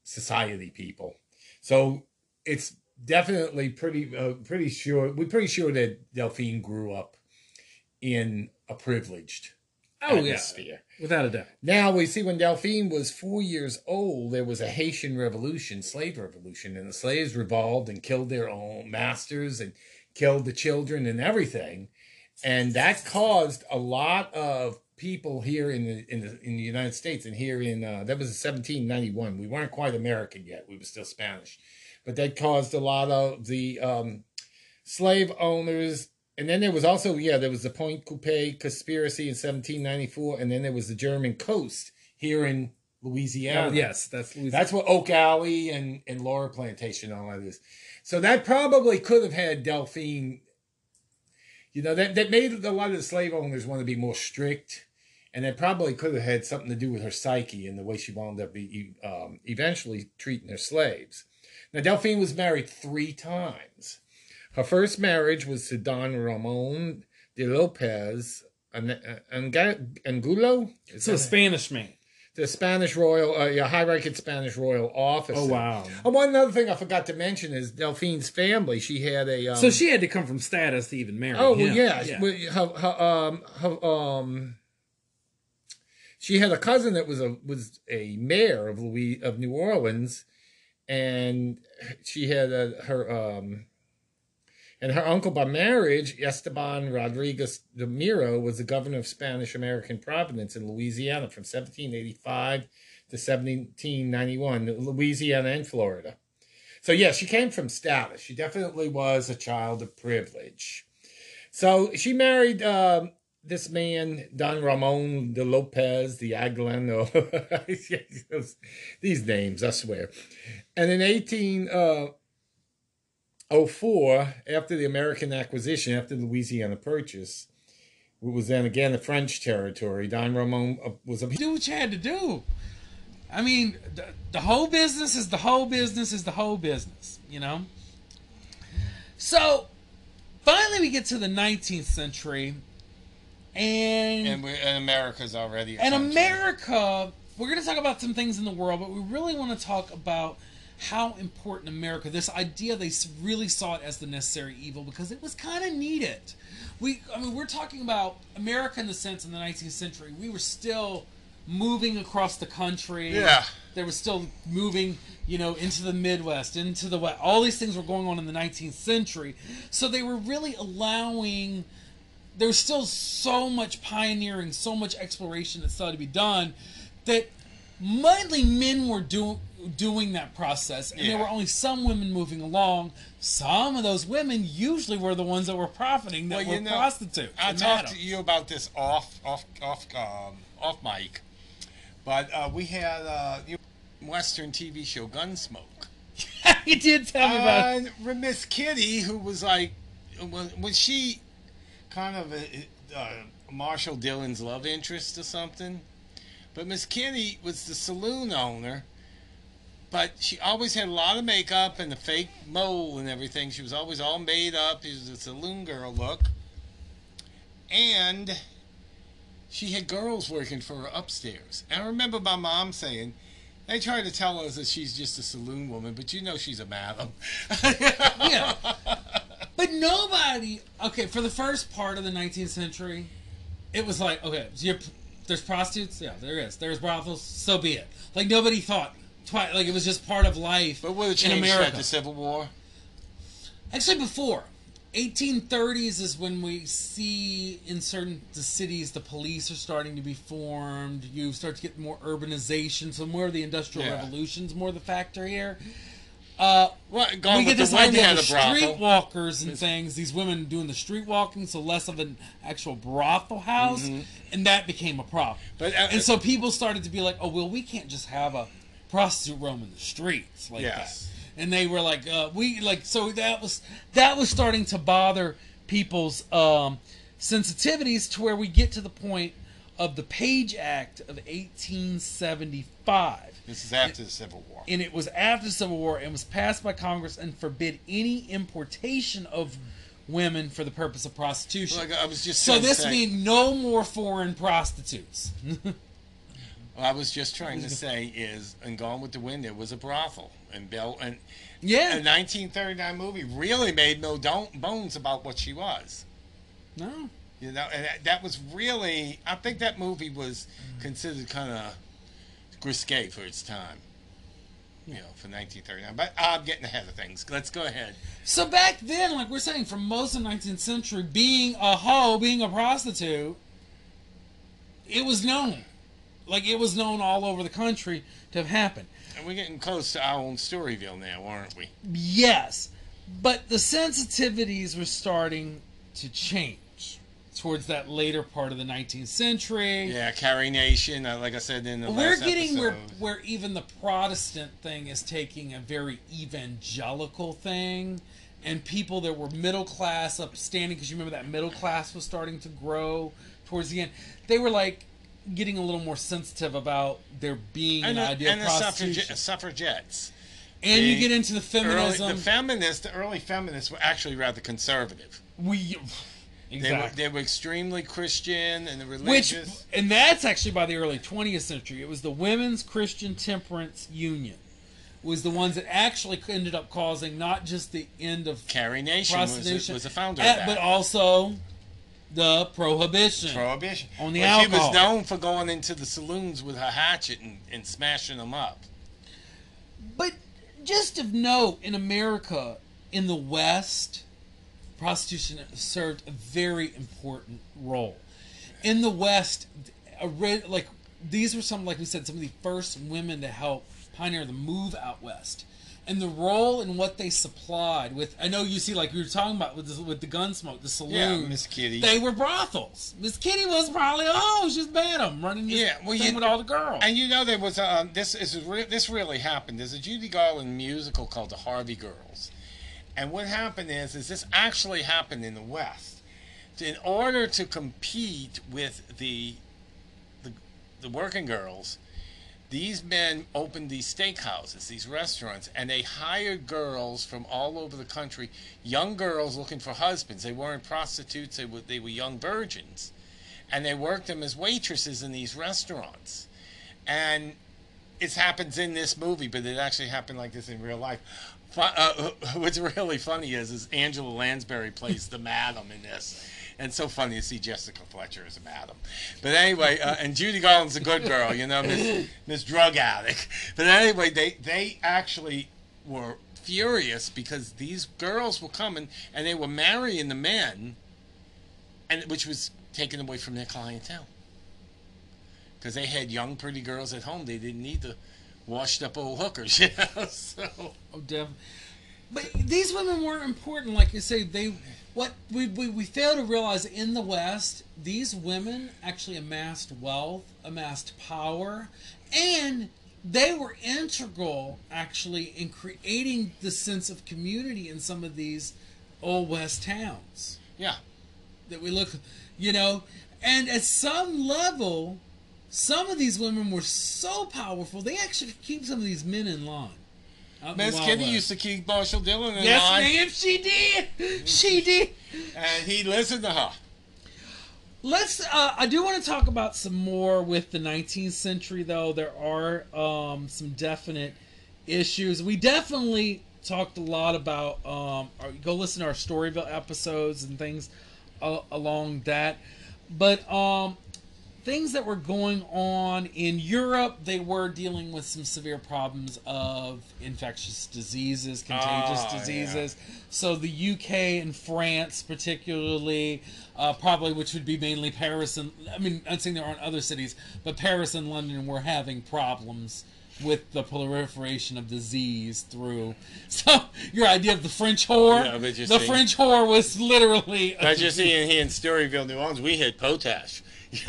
society people. So it's definitely pretty uh, pretty sure we're pretty sure that Delphine grew up in a privileged Oh atmosphere. yeah, without a doubt. Now we see when Delphine was four years old, there was a Haitian revolution, slave revolution, and the slaves revolted and killed their own masters and killed the children and everything, and that caused a lot of people here in the in the in the United States and here in uh, that was 1791. We weren't quite American yet; we were still Spanish, but that caused a lot of the um, slave owners and then there was also yeah there was the Pointe Coupee conspiracy in 1794, and then there was the German coast here in Louisiana. Oh, yes, that's that's what Oak Alley and and Laura Plantation all that is. So that probably could have had Delphine. You know that that made a lot of the slave owners want to be more strict, and it probably could have had something to do with her psyche and the way she wound up be, um, eventually treating her slaves. Now Delphine was married three times. Her first marriage was to Don Ramon de Lopez Angulo. It's a Spanish man. The Spanish royal, uh, yeah, high-ranking Spanish royal officer. Oh wow! And one other thing I forgot to mention is Delphine's family. She had a um, so she had to come from status to even marry. Oh him. well, yeah. yeah. Her, her, um, her, um, she had a cousin that was a was a mayor of Louis of New Orleans, and she had a, her um and her uncle by marriage, Esteban Rodriguez de Miro, was the governor of Spanish American Providence in Louisiana from 1785 to 1791, Louisiana and Florida. So, yes, she came from status. She definitely was a child of privilege. So, she married um, this man, Don Ramon de Lopez de Aguilano. These names, I swear. And in 18. Uh, 04, after the American acquisition, after the Louisiana purchase, it was then again the French territory. Don Ramon uh, was a do what you had to do. I mean, the, the whole business is the whole business is the whole business, you know. So, finally, we get to the 19th century, and and, and America's already and America. We're going to talk about some things in the world, but we really want to talk about how important America, this idea they really saw it as the necessary evil because it was kind of needed. We, I mean, we're talking about America in the sense in the 19th century, we were still moving across the country. Yeah. There was still moving, you know, into the Midwest, into the West. All these things were going on in the 19th century. So they were really allowing, there was still so much pioneering, so much exploration that still had to be done that mainly men were doing doing that process, and yeah. there were only some women moving along. Some of those women usually were the ones that were profiting, that well, were know, prostitutes. I talked to you about this off off off um, off mic, but uh, we had a Western TV show Gunsmoke. you did tell me about uh, Miss Kitty, who was like, was, was she kind of a, uh, Marshal Dillon's love interest or something? But Miss Kitty was the saloon owner but she always had a lot of makeup and the fake mole and everything. She was always all made up. She was a saloon girl look. And she had girls working for her upstairs. And I remember my mom saying, they try to tell us that she's just a saloon woman, but you know she's a madam. yeah. But nobody, okay, for the first part of the 19th century, it was like, okay, so there's prostitutes? Yeah, there is. There's brothels? So be it. Like, nobody thought, like it was just part of life. But would it change in America. the Civil War? Actually, before 1830s is when we see in certain the cities the police are starting to be formed. You start to get more urbanization, so more of the industrial yeah. revolution's more the factor here. Uh, well, we get this idea of streetwalkers and things. These women doing the street walking, so less of an actual brothel house, mm-hmm. and that became a problem. But uh, and so people started to be like, "Oh, well, we can't just have a prostitute roaming the streets like yes. that. And they were like, uh, we like so that was that was starting to bother people's um, sensitivities to where we get to the point of the Page Act of 1875. This is after the Civil War. and it was after the Civil War and was passed by Congress and forbid any importation of women for the purpose of prostitution. Like I was just so this means no more foreign prostitutes. What I was just trying to say is, in Gone with the Wind, there was a brothel, and Belle and yeah. a 1939 movie really made no don't, bones about what she was. no. You know, and that, that was really, I think that movie was mm. considered kind of risque for its time. You know, for 1939. But I'm getting ahead of things. Let's go ahead. So back then, like we're saying, for most of the 19th century, being a hoe, being a prostitute, it was known. Like it was known all over the country to have happened. And we're getting close to our own Storyville now, aren't we? Yes, but the sensitivities were starting to change towards that later part of the 19th century. Yeah, Carrie Nation. Uh, like I said in the We're getting where where even the Protestant thing is taking a very evangelical thing, and people that were middle class, upstanding, because you remember that middle class was starting to grow towards the end. They were like getting a little more sensitive about there being and an the, idea and of the suffrage, suffragettes. and you get into the Early, feminism. the feminists, the early feminists were actually rather conservative. we They, exactly. were, they were extremely Christian and Which religious. and that's actually by the early 20th century. It was the Women's Christian Temperance Union was the ones that actually ended up causing not just the end of Carrie Nation was, prostitution, a- was a founder of eh, that. but also the prohibition. Prohibition. on the well, She alcohol. was known for going into the saloons with her hatchet and, and smashing them up. But just of note, in America, in the West, prostitution served a very important role. In the West, a re- like these were some, like we said, some of the first women to help pioneer the move out west. And the role in what they supplied with, I know you see, like we were talking about with the, with the Gunsmoke, the saloon. Yeah, Miss Kitty. They were brothels. Miss Kitty was probably, oh, she's bad. I'm running this Yeah, well, thing you- with all the girls. And you know there was um, this is this really happened. There's a Judy Garland musical called The Harvey Girls, and what happened is is this actually happened in the West. In order to compete with the the, the working girls, these men opened these steakhouses, these restaurants, and they hired girls from all over the country, young girls looking for husbands. They weren't prostitutes; they were they were young virgins, and they worked them as waitresses in these restaurants. And it happens in this movie, but it actually happened like this in real life. Uh, what's really funny is, is Angela Lansbury plays the madam in this. And so funny to see Jessica Fletcher as a madam. But anyway, uh, and Judy Garland's a good girl, you know, Miss, Miss Drug Addict. But anyway, they, they actually were furious because these girls were coming and they were marrying the men, and which was taken away from their clientele because they had young, pretty girls at home. They didn't need the washed up old hookers, you know. So Oh, Dev. But these women weren't important, like you say. They what we, we we fail to realize in the West, these women actually amassed wealth, amassed power, and they were integral actually in creating the sense of community in some of these old West towns yeah, that we look, you know, and at some level, some of these women were so powerful they actually keep some of these men in line. Miss Kitty used to keep Marshal Dillon in Yes, line, Yes, ma'am, she did. She did. and he listened to her. Let's. Uh, I do want to talk about some more with the 19th century, though. There are um, some definite issues. We definitely talked a lot about. Um, our, go listen to our Storyville episodes and things uh, along that. But um, things that were going on in Europe, they were dealing with some severe problems of infectious diseases, contagious Oh, yeah. diseases. So the UK and France, particularly, uh, probably which would be mainly Paris and I mean, I'm saying there aren't other cities, but Paris and London were having problems with the proliferation of disease through. So your idea of the French whore, Yeah, the see- French whore was literally. But you see, in here in Storyville, New Orleans, we had potash.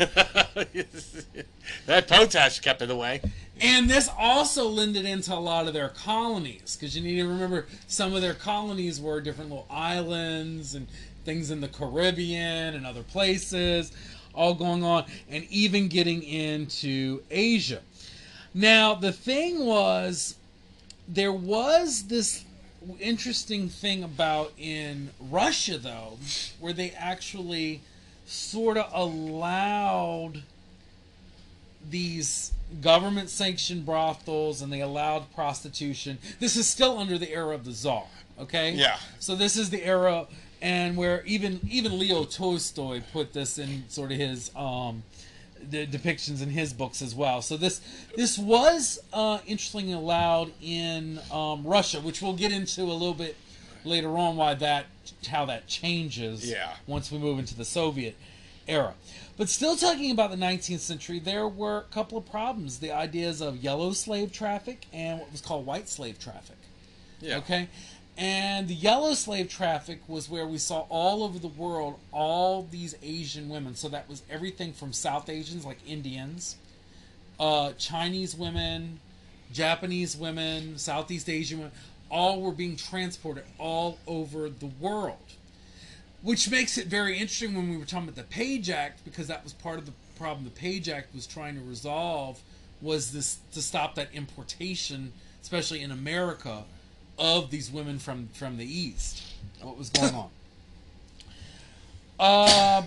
that potash kept it away. And this also lended into a lot of their colonies because you need to remember some of their colonies were different little islands and things in the Caribbean and other places, all going on, and even getting into Asia. Now the thing was, there was this interesting thing about in Russia though, where they actually sort of allowed these government sanctioned brothels and they allowed prostitution. This is still under the era of the czar, okay? Yeah. So this is the era and where even even Leo Tolstoy put this in sort of his um the depictions in his books as well. So this this was uh, interestingly allowed in um, Russia, which we'll get into a little bit later on why that how that changes Yeah. once we move into the Soviet era. But still talking about the 19th century, there were a couple of problems. The ideas of yellow slave traffic and what was called white slave traffic. Yeah. Okay. And the yellow slave traffic was where we saw all over the world all these Asian women. So that was everything from South Asians, like Indians, uh, Chinese women, Japanese women, Southeast Asian women, all were being transported all over the world. Which makes it very interesting when we were talking about the Page Act, because that was part of the problem the Page Act was trying to resolve was this to stop that importation, especially in America, of these women from from the East. What was going on? Uh,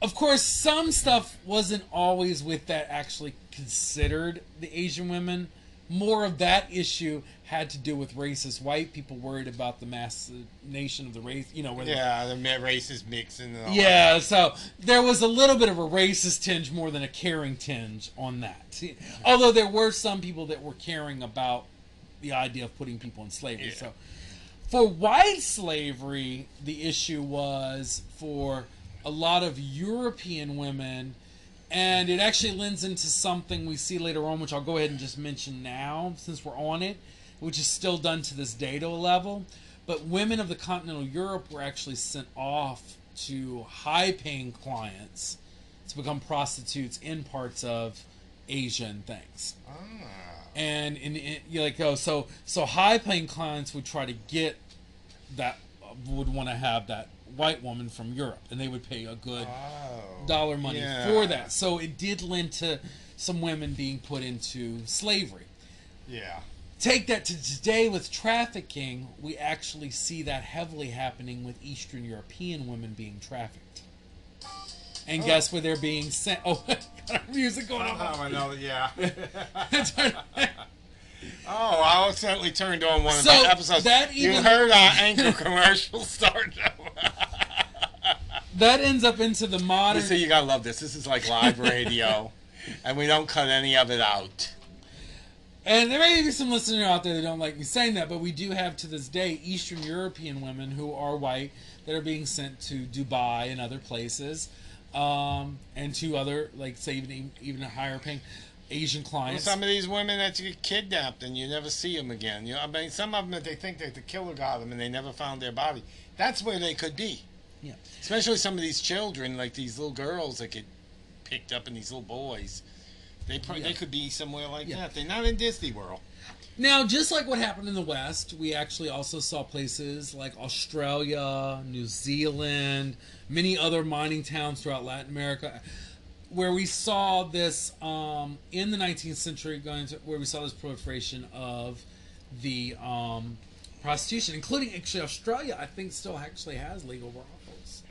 of course, some stuff wasn't always with that actually considered the Asian women. More of that issue had to do with racist white people worried about the mass nation of the race. You know, where Yeah, the ma- racist mixing and all yeah, so there was a little bit of a racist tinge more than a caring tinge on that. Although there were some people that were caring about the idea of putting people in slavery. Yeah. So for white slavery, the issue was for a lot of European women, and it actually lends into something we see later on, which I'll go ahead and just mention now since we're on it, which is still done to this day to a level. But women of the continental Europe were actually sent off to high paying clients to become prostitutes in parts of Asia and things Ah. and in, in you like oh so so high paying clients would try to get that would want to have that white woman from Europe and they would pay a good Oh. dollar money Yeah. for that so it did lend to some women being put into slavery Yeah. Take that to today with trafficking we actually see that heavily happening with eastern european women being trafficked and Oh. guess where they're being sent oh got music going on Oh, I know. Yeah. oh, I accidentally turned on one of So, the episodes. that you even- heard our anchor commercial start. that ends up into the modern you see, you gotta love this. This is like live radio, and we don't cut any of it out. And there may be some listeners out there that don't like me saying that, but we do have to this day Eastern European women who are white that are being sent to Dubai and other places, um, and to other, like say even even higher paying Asian clients. Well, some of these women that get kidnapped and you never see them again. You know, I mean, some of them that they think that the killer got them and they never found their body. That's where they could be. Yeah. Especially some of these children, like these little girls that get picked up and these little boys. They pro- Yeah. they could be somewhere like Yeah. that. They're not in Disney World. Now, just like what happened in the West, we actually also saw places like Australia, New Zealand, many other mining towns throughout Latin America, where we saw this um, in the 19th century, going to where we saw this proliferation of the um, prostitution, including actually Australia. I think still actually has legal brothels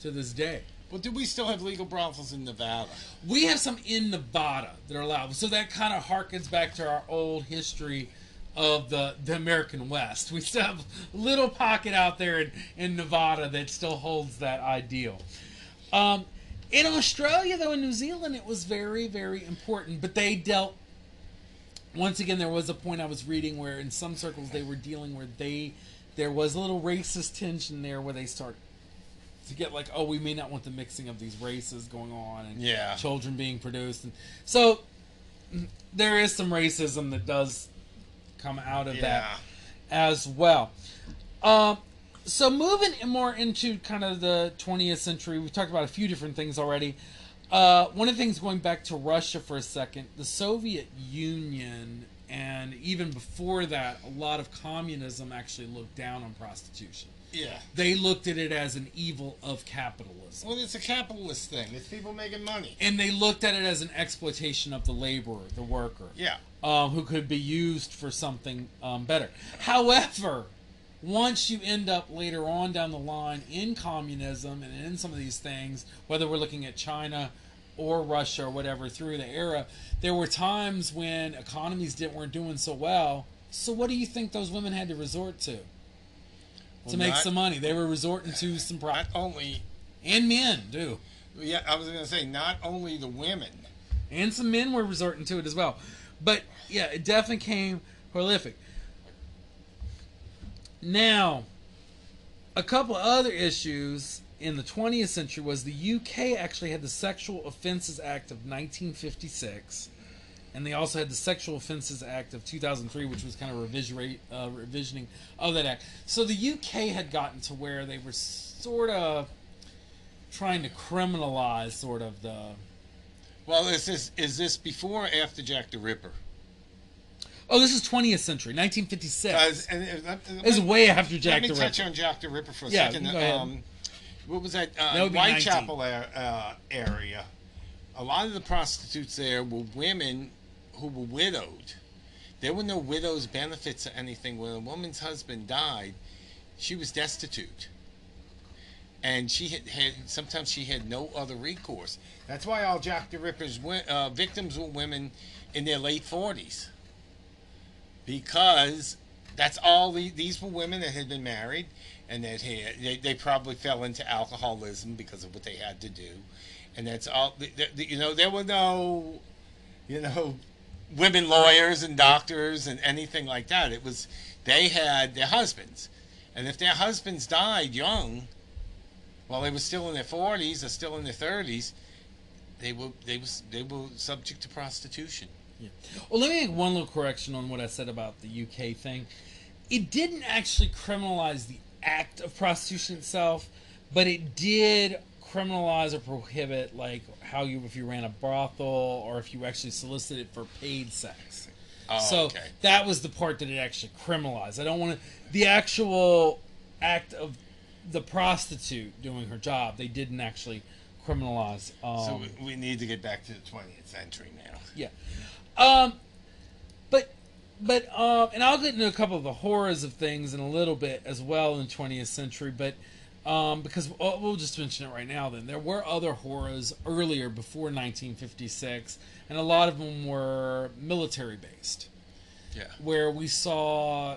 to this day. Well, do we still have legal brothels in Nevada? We have some in Nevada that are allowed. So that kind of harkens back to our old history of the, the American West. We still have a little pocket out there in, in Nevada that still holds that ideal. Um, in Australia, though, in New Zealand, it was very, very important. But they dealt. Once again, there was a point I was reading where, in some circles, they were dealing where they there was a little racist tension there where they start to get like, oh, we may not want the mixing of these races going on and Yeah. children being produced, and so there is some racism that does come out of that as well. Um, so moving more into kind of the 20th century, we've talked about a few different things already. Uh, one of the things going back to Russia for a second, the Soviet Union, and even before that, a lot of communism actually looked down on prostitution. Yeah. They looked at it as an evil of capitalism. Well, it's a capitalist thing. It's people making money. And they looked at it as an exploitation of the laborer, the worker. Yeah. um, who could be used for something um, better. However, once you end up later on down the line in communism and in some of these things, whether we're looking at China or Russia or whatever through the era, there were times when economies didn't weren't doing so well. So what do you think those women had to resort to? Well, to make not- some money, they were resorting to some Not only. and men do, Yeah, I was going to say not only the women. and some men were resorting to it as well. But yeah, it definitely came prolific. Now, a couple other issues in the 20th century was the UK actually had the Sexual Offences Act of 1956, and they also had the Sexual Offences Act of 2003, which was kind of revision, uh, revisioning of that act. So the UK had gotten to where they were sort of trying to criminalize sort of the Well, is this is this before or after Jack the Ripper? Oh, this is 20th century, 1956. Guys, and, uh, This is way after Jack the Ripper. Let me touch on Jack the Ripper for a Yeah, second. Um, what was that? Uh, That Whitechapel uh, area. A lot of the prostitutes there were women who were widowed. There were no widows' benefits or anything. When a woman's husband died, she was destitute, and she had, had sometimes she had no other recourse. That's why all Jack the Ripper's uh, victims were women in their late forties because that's all the, these were women that had been married and that had they, they probably fell into alcoholism because of what they had to do and that's all the, the- you know there were no you know women lawyers and doctors and anything like that it was they had their husbands and if their husbands died young while they were still in their 40s or still in their 30s they were they was they were subject to prostitution Yeah. Well, let me make one little correction on what I said about the UK thing. It didn't actually criminalize the act of prostitution itself, but it did criminalize or prohibit, like how you if you ran a brothel or if you actually solicited for paid sex. oh, so okay that was the part that it actually criminalized. I don't want to the actual act of the prostitute doing her job. They didn't actually criminalize. Um, So we, we need to get back to the 20th century now. yeah. Um, but, but, um, and I'll get into a couple of the horrors of things in a little bit as well in 20th century, but, um, because we'll, we'll just mention it right now then. There were other horrors earlier before 1956, and a lot of them were military based, Yeah. where we saw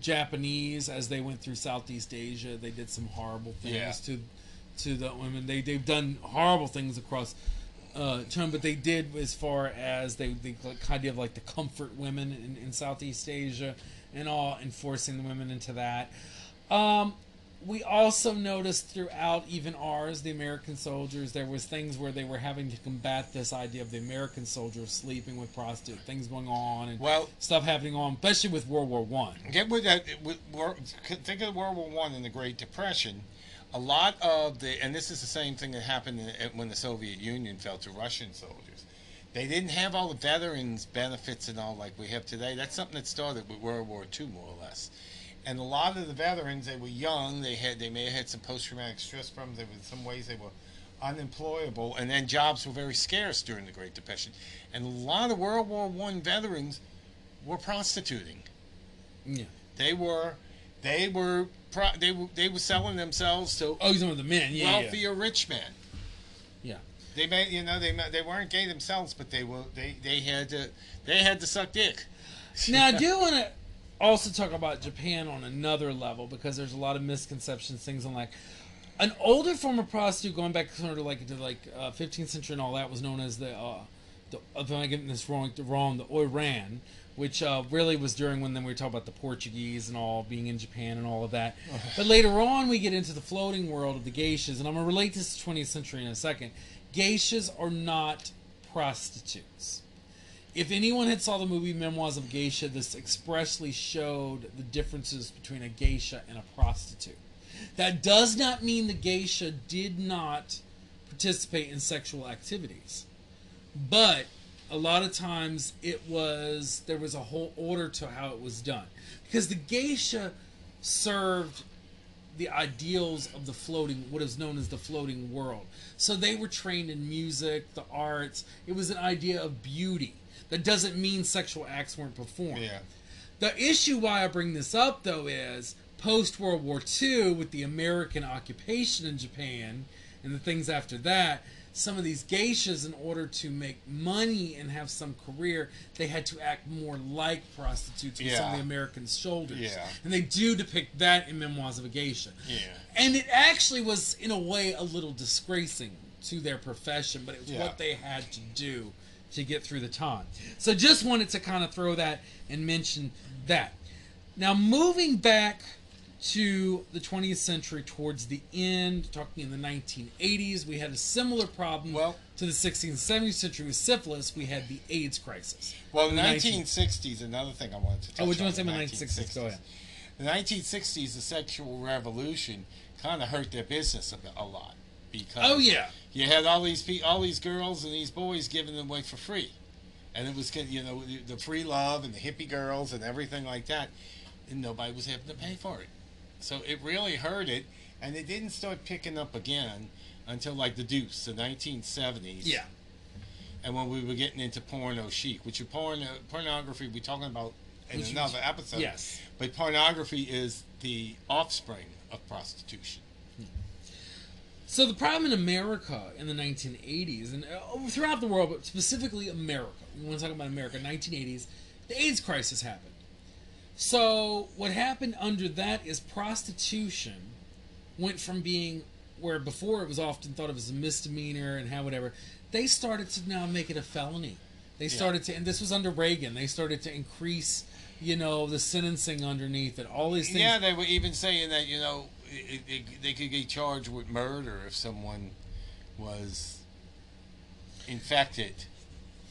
Japanese as they went through Southeast Asia, they did some horrible things Yeah. to to the women. They they've done horrible things across uh, China, but they did as far as they they kind of like the comfort women in, in Southeast Asia and all enforcing the women into that. Um, we also noticed throughout even ours, the American soldiers, there was things where they were having to combat this idea of the American soldier sleeping with prostitutes things going on and Well- stuff happening on, especially with World War One. Get with that. With, think of World War One and the Great Depression. A lot of the, and this is the same thing that happened when the Soviet Union fell to Russian soldiers. They didn't have all the veterans benefits and all like we have today. That's something that started with World War II, more or less. And a lot of the veterans, they were young. They had, they may have had some post-traumatic stress problems. They were, in some ways, they were unemployable, and then jobs were very scarce during the Great Depression. And a lot of World War One veterans were prostituting. Yeah. They were, they were, pro- they were, they were selling themselves to Oh, he's one of the men. Yeah, yeah. wealthier rich men. Yeah. They may, you know, they they weren't gay themselves, but they were, they they had to, they had to suck dick. Now, I do want to also talk about Japan on another level because there's a lot of misconceptions, things on like an older form of prostitute going back sort of like to like uh, 15th century and all that was known as the, uh, the if I'm getting this wrong, the wrong, the Oiran, which uh, really was during when then we were talking about the Portuguese and all being in Japan and all of that. but later on, we get into the floating world of the geishas, and I'm gonna relate this to 20th century in a second. Geishas are not prostitutes if anyone had saw the movie Memoirs of Geisha, this expressly showed the differences between a geisha and a prostitute. That does not mean the geisha did not participate in sexual activities, but a lot of times it was there was a whole order to how it was done because the geisha served the ideals of the floating, what is known as the floating world. So they were trained in music, the arts. It was an idea of beauty. That doesn't mean sexual acts weren't performed. Yeah. The issue why I bring this up though is post World War II with the American occupation in Japan and the things after that, some of these geishas in order to make money and have some career, they had to act more like prostitutes on some of the Americans' shoulders. Yeah. And they do depict that in Memoirs of a Geisha. Yeah. And it actually was in a way a little disgracing to their profession, but it was Yeah. what they had to do to get through the time. So just wanted to kind of throw that and mention that. Now moving back to the 20th century towards the end, talking in the 1980s, we had a similar problem Well- to the 16th and 17th century with syphilis. We had the AIDS crisis. Well, the the 19 1960s, another thing I wanted to touch Oh, what do you want to say the about 1960s? Go ahead. The 1960s, the sexual revolution kind of hurt their business a, bit- a lot because Oh yeah. you had all these pe- all these girls and these boys giving them away for free, and it was you know the free love and the hippie girls and everything like that, and nobody was having to pay for it, so it really hurt it, and it didn't start picking up again until like the Deuce, the 1970s. Yeah. and when we were getting into porno chic, which is porn pornography, we're talking about in Which- another episode. Yes. But pornography is the offspring of prostitution. So the problem in America in the 1980s and uh, throughout the world, but specifically America, we want to talk about America, 1980s, the AIDS crisis happened. So what happened under that is prostitution went from being where before it was often thought of as a misdemeanor and how whatever, they started to now make it a felony. They started to, and this was under Reagan. They started to increase, you know, the sentencing underneath it. All these things. Yeah, they were even saying that you know it, it, they could get charged with murder if someone was infected,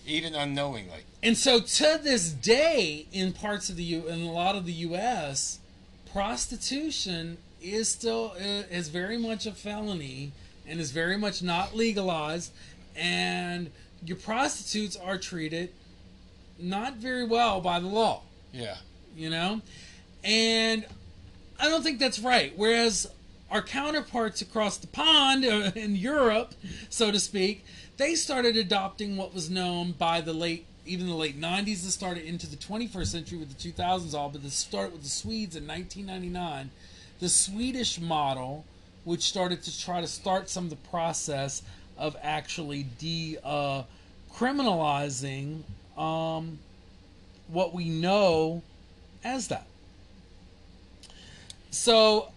even unknowingly. And so to this day, in parts of the U, in a lot of the U.S., prostitution is still uh, is very much a felony and is very much not legalized, and your prostitutes are treated not very well by the law. Yeah, You know, and I don't think that's right. Whereas our counterparts across the pond uh, in Europe, so to speak, they started adopting what was known by the late, even the late 90s. This started into the 21st century with the 2000s all, but this started with the Swedes in 1999. The Swedish model, which started to try to start some of the process of actually de uh, criminalizing um, what we know as that. So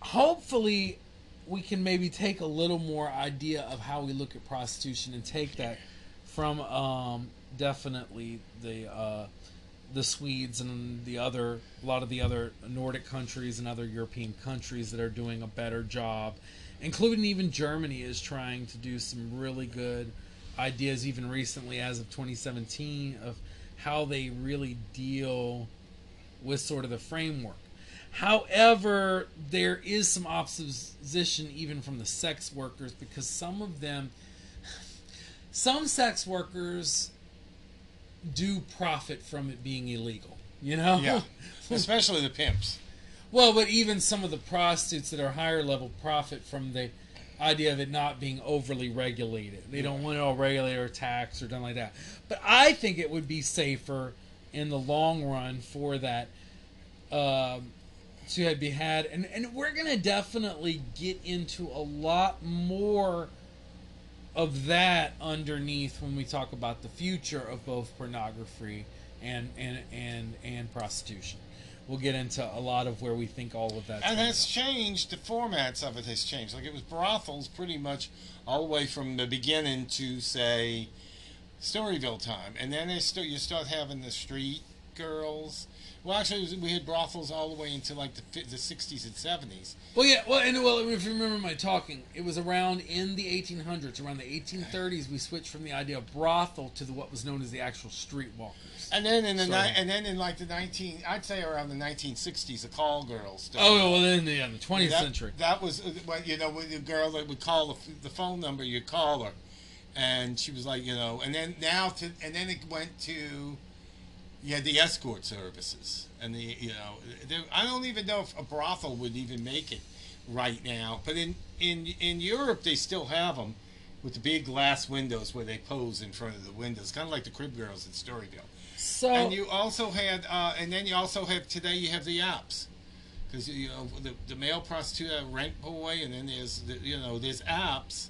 hopefully we can maybe take a little more idea of how we look at prostitution and take that from um, definitely the uh, the Swedes and the other a lot of the other Nordic countries and other European countries that are doing a better job, including even Germany is trying to do some really good ideas even recently as of 2017 of how they really deal with sort of the framework. However, there is some opposition even from the sex workers because some of them, some sex workers do profit from it being illegal. You know? yeah, especially the pimps. Well, but even some of the prostitutes that are higher level profit from the idea of it not being overly regulated. They don't want it all regulated or taxed or done like that. But I think it would be safer in the long run for that um, to be had. And, and we're going to definitely get into a lot more of that underneath when we talk about the future of both pornography and and and, and prostitution. We'll get into a lot of where we think all of that. And that's changed. The formats of it has changed. Like it was brothels pretty much all the way from the beginning to say Storyville time, and then they st- you start having the street girls. Well, actually, we had brothels all the way into like the the sixties and seventies. Well, yeah. Well, and well, if you remember my talking, it was around in the 1800s, around the 1830s, we switched from the idea of brothel to the, what was known as the actual streetwalkers. And then in the Sorry. ni- and then in like the nineteen, I'd say around the nineteen sixties, the call girls. Oh, well, then yeah, the 20th that, century. That was uh, well, you know, with the girl that would call the, the phone number, you'd call her, and she was like, you know, and then now to, and then it went to, you had the escort services, and the you know, there, I don't even know if a brothel would even make it right now. But in in in Europe, they still have them with the big glass windows where they pose in front of the windows, kind of like the crib girls in Storyville. So And you also had, uh, and then you also have today. You have the apps because you know the, the male prostitute, rent boy, and then there's the, you know there's apps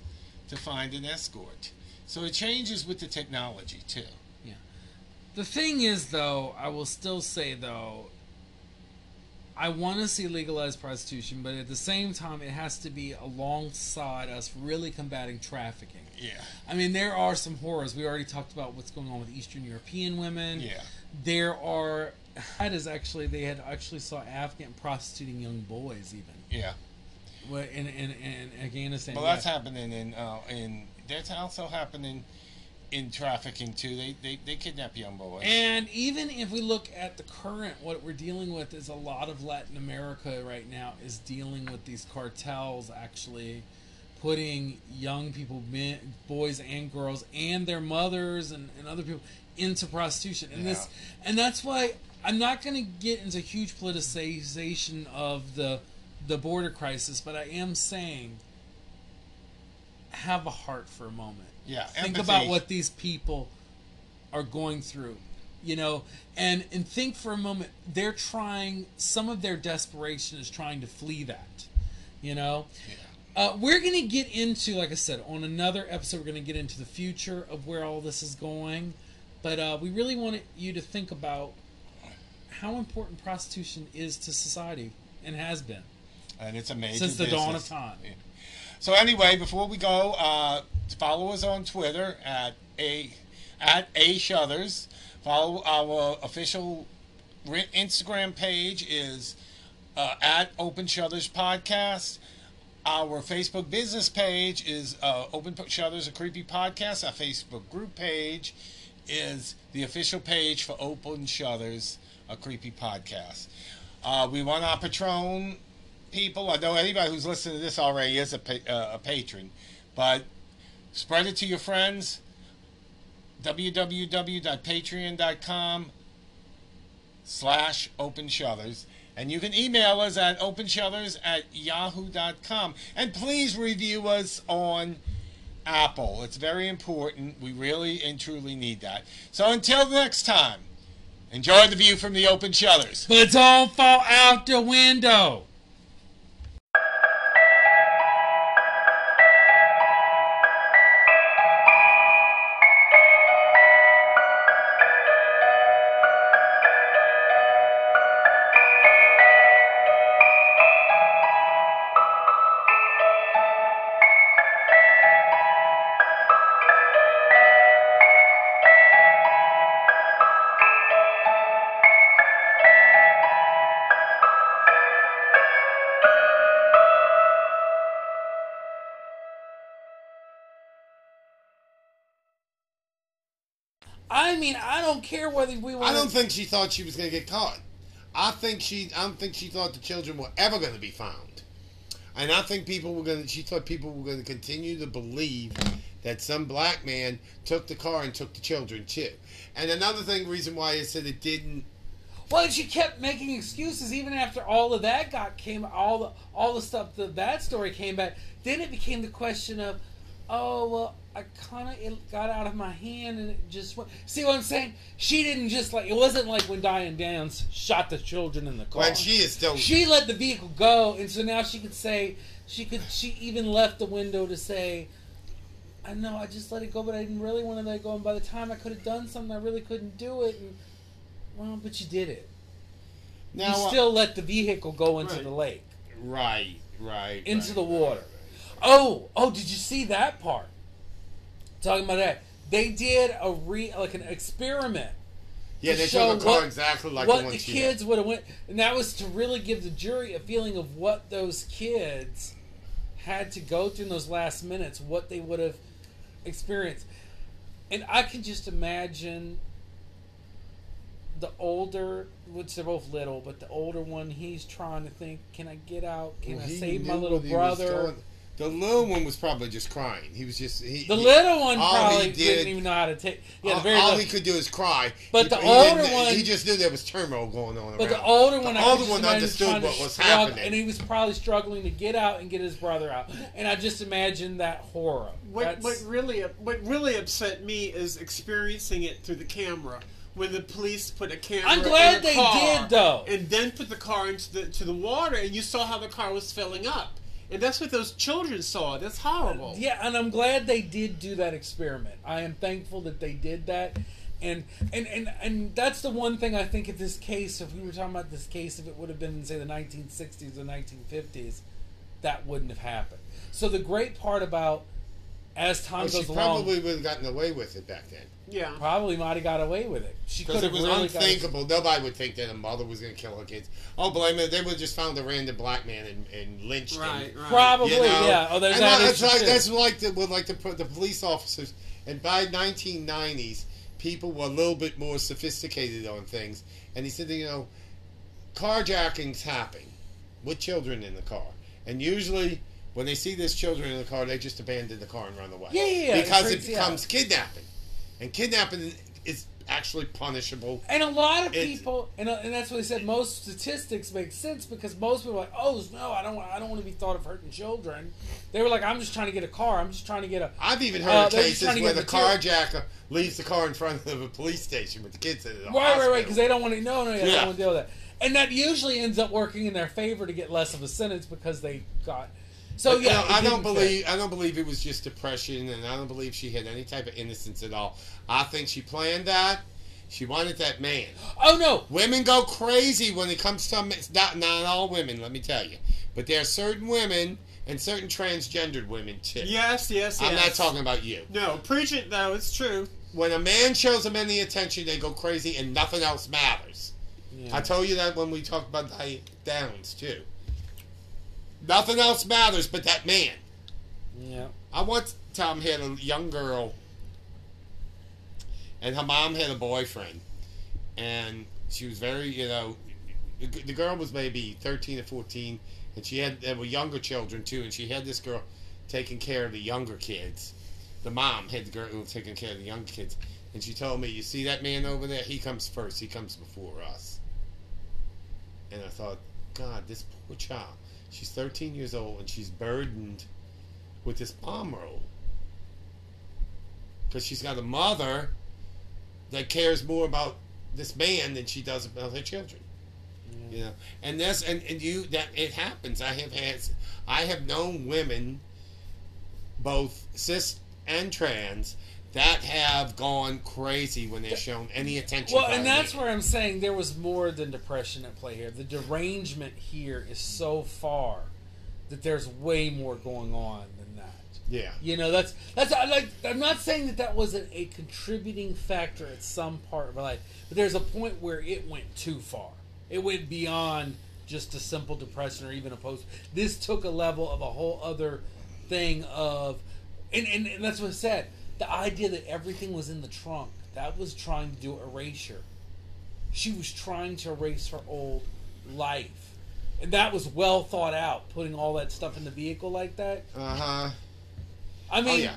to find an escort. So it changes with the technology too. The thing is, though, I will still say, though, I want to see legalized prostitution, but at the same time, it has to be alongside us really combating trafficking. Yeah, I mean, there are some horrors. We already talked about what's going on with Eastern European women. yeah, There are. That is actually they had actually saw Afghan prostituting young boys even yeah. What- in in, in Afghanistan. Well, yeah. that's happening in uh, in that's also happening in trafficking too. They they, they kidnap young boys. And even if we look at the current, what we're dealing with is a lot of Latin America right now is dealing with these cartels actually putting young people, men, boys and girls, and their mothers and, and other people into prostitution. And this, and that's why I'm not going to get into huge politicization of the the border crisis, but I am saying have a heart for a moment yeah, think empathy. about what these people are going through you know? And and think for a moment they're trying some of their desperation is trying to flee that you know? Uh, we're going to get into like i said on another episode we're going to get into the future of where all this is going. But uh, we really wanted you to think about how important prostitution is to society and has been. And it's amazing since the dawn of business. time So anyway, before we go, uh, follow us on Twitter at a at a Shuthers. Follow our official Instagram page is uh, at Open Shutters Podcast. Our Facebook business page is uh, Open Shutters, a creepy podcast. Our Facebook group page is the official page for Open Shutters, a creepy podcast. Uh, we want our Patron people. I know anybody who's listening to this already is a, pa- uh, a patron, but spread it to your friends. www.patreon.com slash open shutters. And you can email us at openshutters at yahoo.com and please review us on apple. It's very important. We really and truly need that. So until next time enjoy the view from the open shutters. But don't fall out the window care whether we want. I don't think she thought she was going to get caught. I think she. I don't think she thought the children were ever going to be found. And I think people were going to. She thought people were going to continue to believe that some black man took the car and took the children too. And another thing, reason why I said it didn't. Well, she kept making excuses even after all of that got came all the all the stuff the that story came back. Then it became the question of, oh well, I kind of it got out of my hand and it just went. See what I'm saying? She didn't just like it wasn't like when Diane Downs shot the children in the car. When she is still. she let the vehicle go, and so now she could say she could. She even left the window to say, "I know I just let it go, but I didn't really want to let it go. And by the time I could have done something, I really couldn't do it." And well, but you did it. now, you uh, still let the vehicle go into Right. the lake, right, right. into right, the water. right. Oh, oh, did you see that part? Talking about that, they did a re like an experiment. Yeah, they show took a car what- exactly like what the the kids would have went, and that was to really give the jury a feeling of what those kids had to go through in those last minutes, what they would have experienced, and I can just imagine the older, which they're both little, but the older one, he's trying to think, can I get out? Can Well, I save my little what he was brother? Going- The little one was probably just crying. He was just he, The he- little one probably he did- didn't even know how to take. Yeah, all, very all he could do is cry. But He- the he older one- he just knew there was turmoil going on. But the older one, the I older just one understood what was struggle- happening. and he was probably struggling to get out and get his brother out. And I just imagine that horror. What, That's- what really what really upset me is experiencing it through the camera. When the police put a camera, I'm glad in the they car did, though. and then put the car into the to the water, and you saw how the car was filling up, and that's what those children saw. That's horrible. Yeah, and I'm glad they did do that experiment. I am thankful that they did that. And, and and and that's the one thing I think if this case, if we were talking about this case, if it would have been in say the 1960s or 1950s, that wouldn't have happened. So the great part about as time Well, she goes along, probably would have gotten away with it back then. Yeah. probably might have got away with it. She could Because have it was really got- unthinkable. Nobody would think that a mother was going to kill her kids. Oh, blame it. They would just found a random black man and, and lynched Right. him. Right. Probably, You know? yeah. Oh, there's and that that's issue, like too. that's like the with like the the police officers. And by 1990s, people were a little bit more sophisticated on things. And he said, you know, carjackings happen with children in the car, and usually. When they see there's children in the car, they just abandon the car and run away. Yeah, yeah, yeah. Because it Freaks you becomes kidnapping, and kidnapping is actually punishable. And a lot of people, and, uh, and that's what they said. Most statistics make sense because most people are like, "Oh no, I don't, want, I don't want to be thought of hurting children." They were like, "I'm just trying to get a car. I'm just trying to get a." I've even heard Uh, of cases where the carjacker leaves the car in front of a police station with the kids in it. Right, right, right. Because they don't want to. No, no, yeah, they Yeah. don't want to deal with that. And that usually ends up working in their favor to get less of a sentence because they got. So yeah, it I don't didn't fit. believe I don't believe it was just depression, and I don't believe she had any type of innocence at all. I think she planned that. She wanted that man. Oh no, Women go crazy when it comes to not not all women. Let me tell you, but there are certain women and certain transgendered women too. Yes. Yes. Yes. I'm not talking about you. No, preach it though. It's true. When a man shows them any attention, they go crazy, and nothing else matters. Yeah. I told you that when we talked about Diane Downs too. Nothing else matters but that man. yeah. I once Tom had a young girl, and her mom had a boyfriend, and she was very, you know, the the girl was maybe thirteen or fourteen, and she had there were younger children too, and she had this girl taking care of the younger kids. The mom had the girl who was taking care of the younger kids, and she told me, "You see that man over there? He comes first. He comes before us." And I thought, God, this poor child. She's 13 years old, and she's burdened with this bomb roll because she's got a mother that cares more about this man than she does about her children. You know, and this and, and you that it happens. I have had, I have known women, both cis and trans, that have gone crazy when they're shown any attention. Well, and that's where I'm saying there was more than depression at play here. The derangement here is so far that there's way more going on than that. Yeah. You know, that's that's I like. I'm not saying that that wasn't a contributing factor at some part of my life, but there's a point where it went too far. It went beyond just a simple depression or even a post. This took a level of a whole other thing of, and and, and that's what I said. The idea that everything was in the trunk that was trying to do erasure. She was trying to erase her old life. And that was well thought out, putting all that stuff in the vehicle like that. Uh huh. I mean, yeah.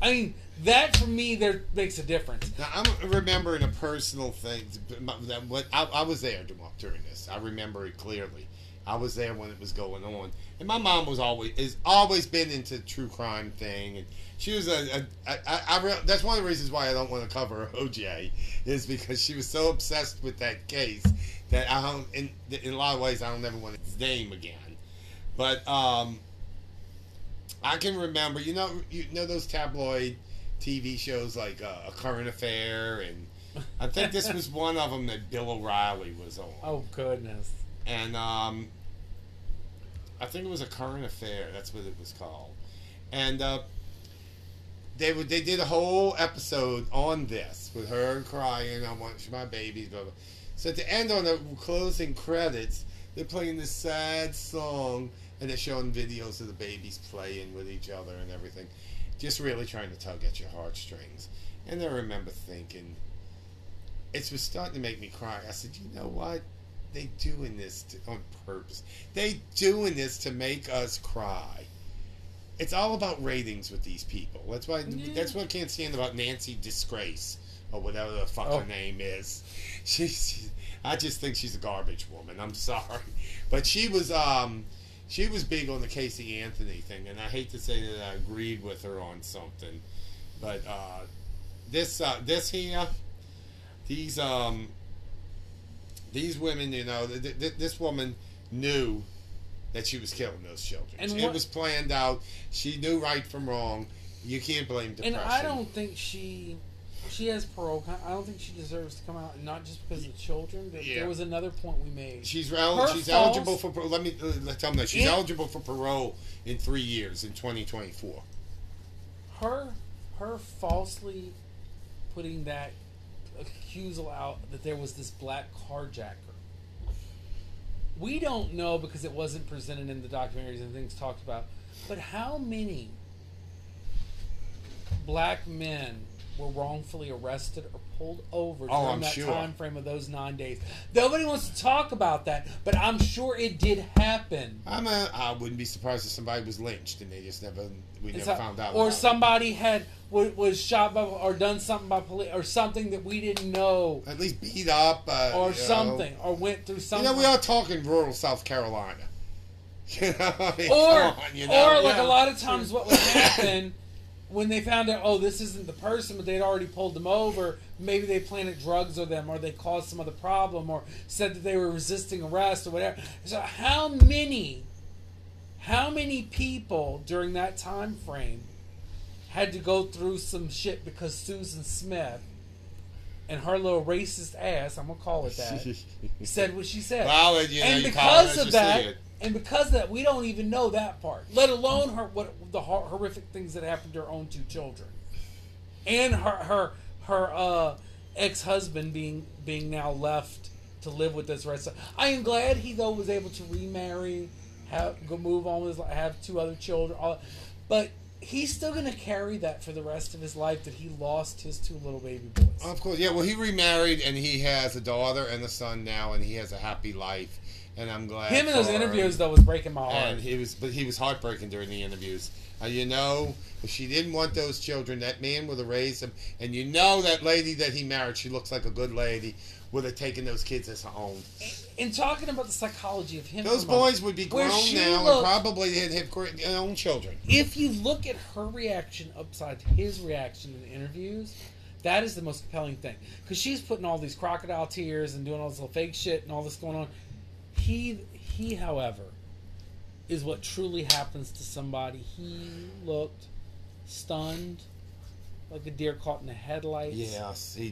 I mean that for me there makes a difference. Now I'm remembering a personal thing that what I, I was there during this. I remember it clearly. I was there when it was going on, and my mom was always is always been into true crime thing, and she was a. a I, I, I re, that's one of the reasons why I don't want to cover OJ is because she was so obsessed with that case that I don't. In, in a lot of ways, I don't ever want his name again. But um, I can remember, you know, you know those tabloid TV shows like uh, A Current Affair, and I think this was one of them that Bill O'Reilly was on. Oh goodness. And um, I think it was A Current Affair. That's what it was called. And uh, they would they did a whole episode on this with her crying. I want my babies. Blah, blah. So at the end on the closing credits, they're playing this sad song and they're showing videos of the babies playing with each other and everything, just really trying to tug at your heartstrings. And I remember thinking, it was starting to make me cry. I said, you know what? They doing this to, on purpose. They doing this to make us cry. it's all about ratings with these people. That's why that's what I can't stand about Nancy Disgrace or whatever the fuck Oh. her name is. She's I just think she's a garbage woman. I'm sorry, but she was um she was big on the Casey Anthony thing, and I hate to say that I agreed with her on something, but uh, this uh, this here these um these women, you know, th- th- this woman knew that she was killing those children. And it what- was planned out. She knew right from wrong. You can't blame depression. And. I don't think she she has parole. I don't think she deserves to come out, and not just because of the children. But Yeah. there was another point we made. She's rel- she's false- eligible for. par- Let me let tell them that she's Yeah. eligible for parole in three years in 2024. her her falsely putting that accusal out that there was this black carjacker. We don't know because it wasn't presented in the documentaries and things talked about. But how many black men were wrongfully arrested or pulled over Oh, during that sure. time frame of those nine days? Nobody wants to talk about that, but I'm sure it did happen. I'm a, I wouldn't be surprised if somebody was lynched and they just never we It's never found out. or about it. somebody had was, was shot by or done something by police or something that we didn't know at least beat up uh, or you know. something or went through something. You know, we are talking rural South Carolina. You know, I mean, or on, you know? or like Yeah. a lot of times what would happen when they found out oh this isn't the person but they'd already pulled them over maybe they planted drugs on them or they caused some other problem or said that they were resisting arrest or whatever so how many how many people during that time frame had to go through some shit because Susan Smith and her little racist ass I'm gonna call it that said what she said Well, you know, and you call it because of that, and because of that, we don't even know that part. Let alone her what the horrific things that happened to her own two children, and her her her uh, ex husband being being now left to live with this rest. I am glad he though was able to remarry, have go move on with his have two other children, all, but. He's still going to carry that for the rest of his life that he lost his two little baby boys. Of course, yeah. Well, he remarried and he has a daughter and a son now, and he has a happy life. And I'm glad. Him in those for her. interviews though was breaking my heart. and he was, but he was heartbreaking during the interviews. Uh, you know, she didn't want those children, that man would have raised them. And you know, that lady that he married, she looks like a good lady, would have taken those kids as her own. In talking about the psychology of him, Those moment, boys would be grown now looked- and probably had, have their own children. If you look at her reaction upside his reaction in the interviews, that is the most compelling thing because she's putting all these crocodile tears and doing all this little fake shit and all this going on. He, he, however, is what truly happens to somebody. He looked stunned, like a deer caught in the headlights. Yes, he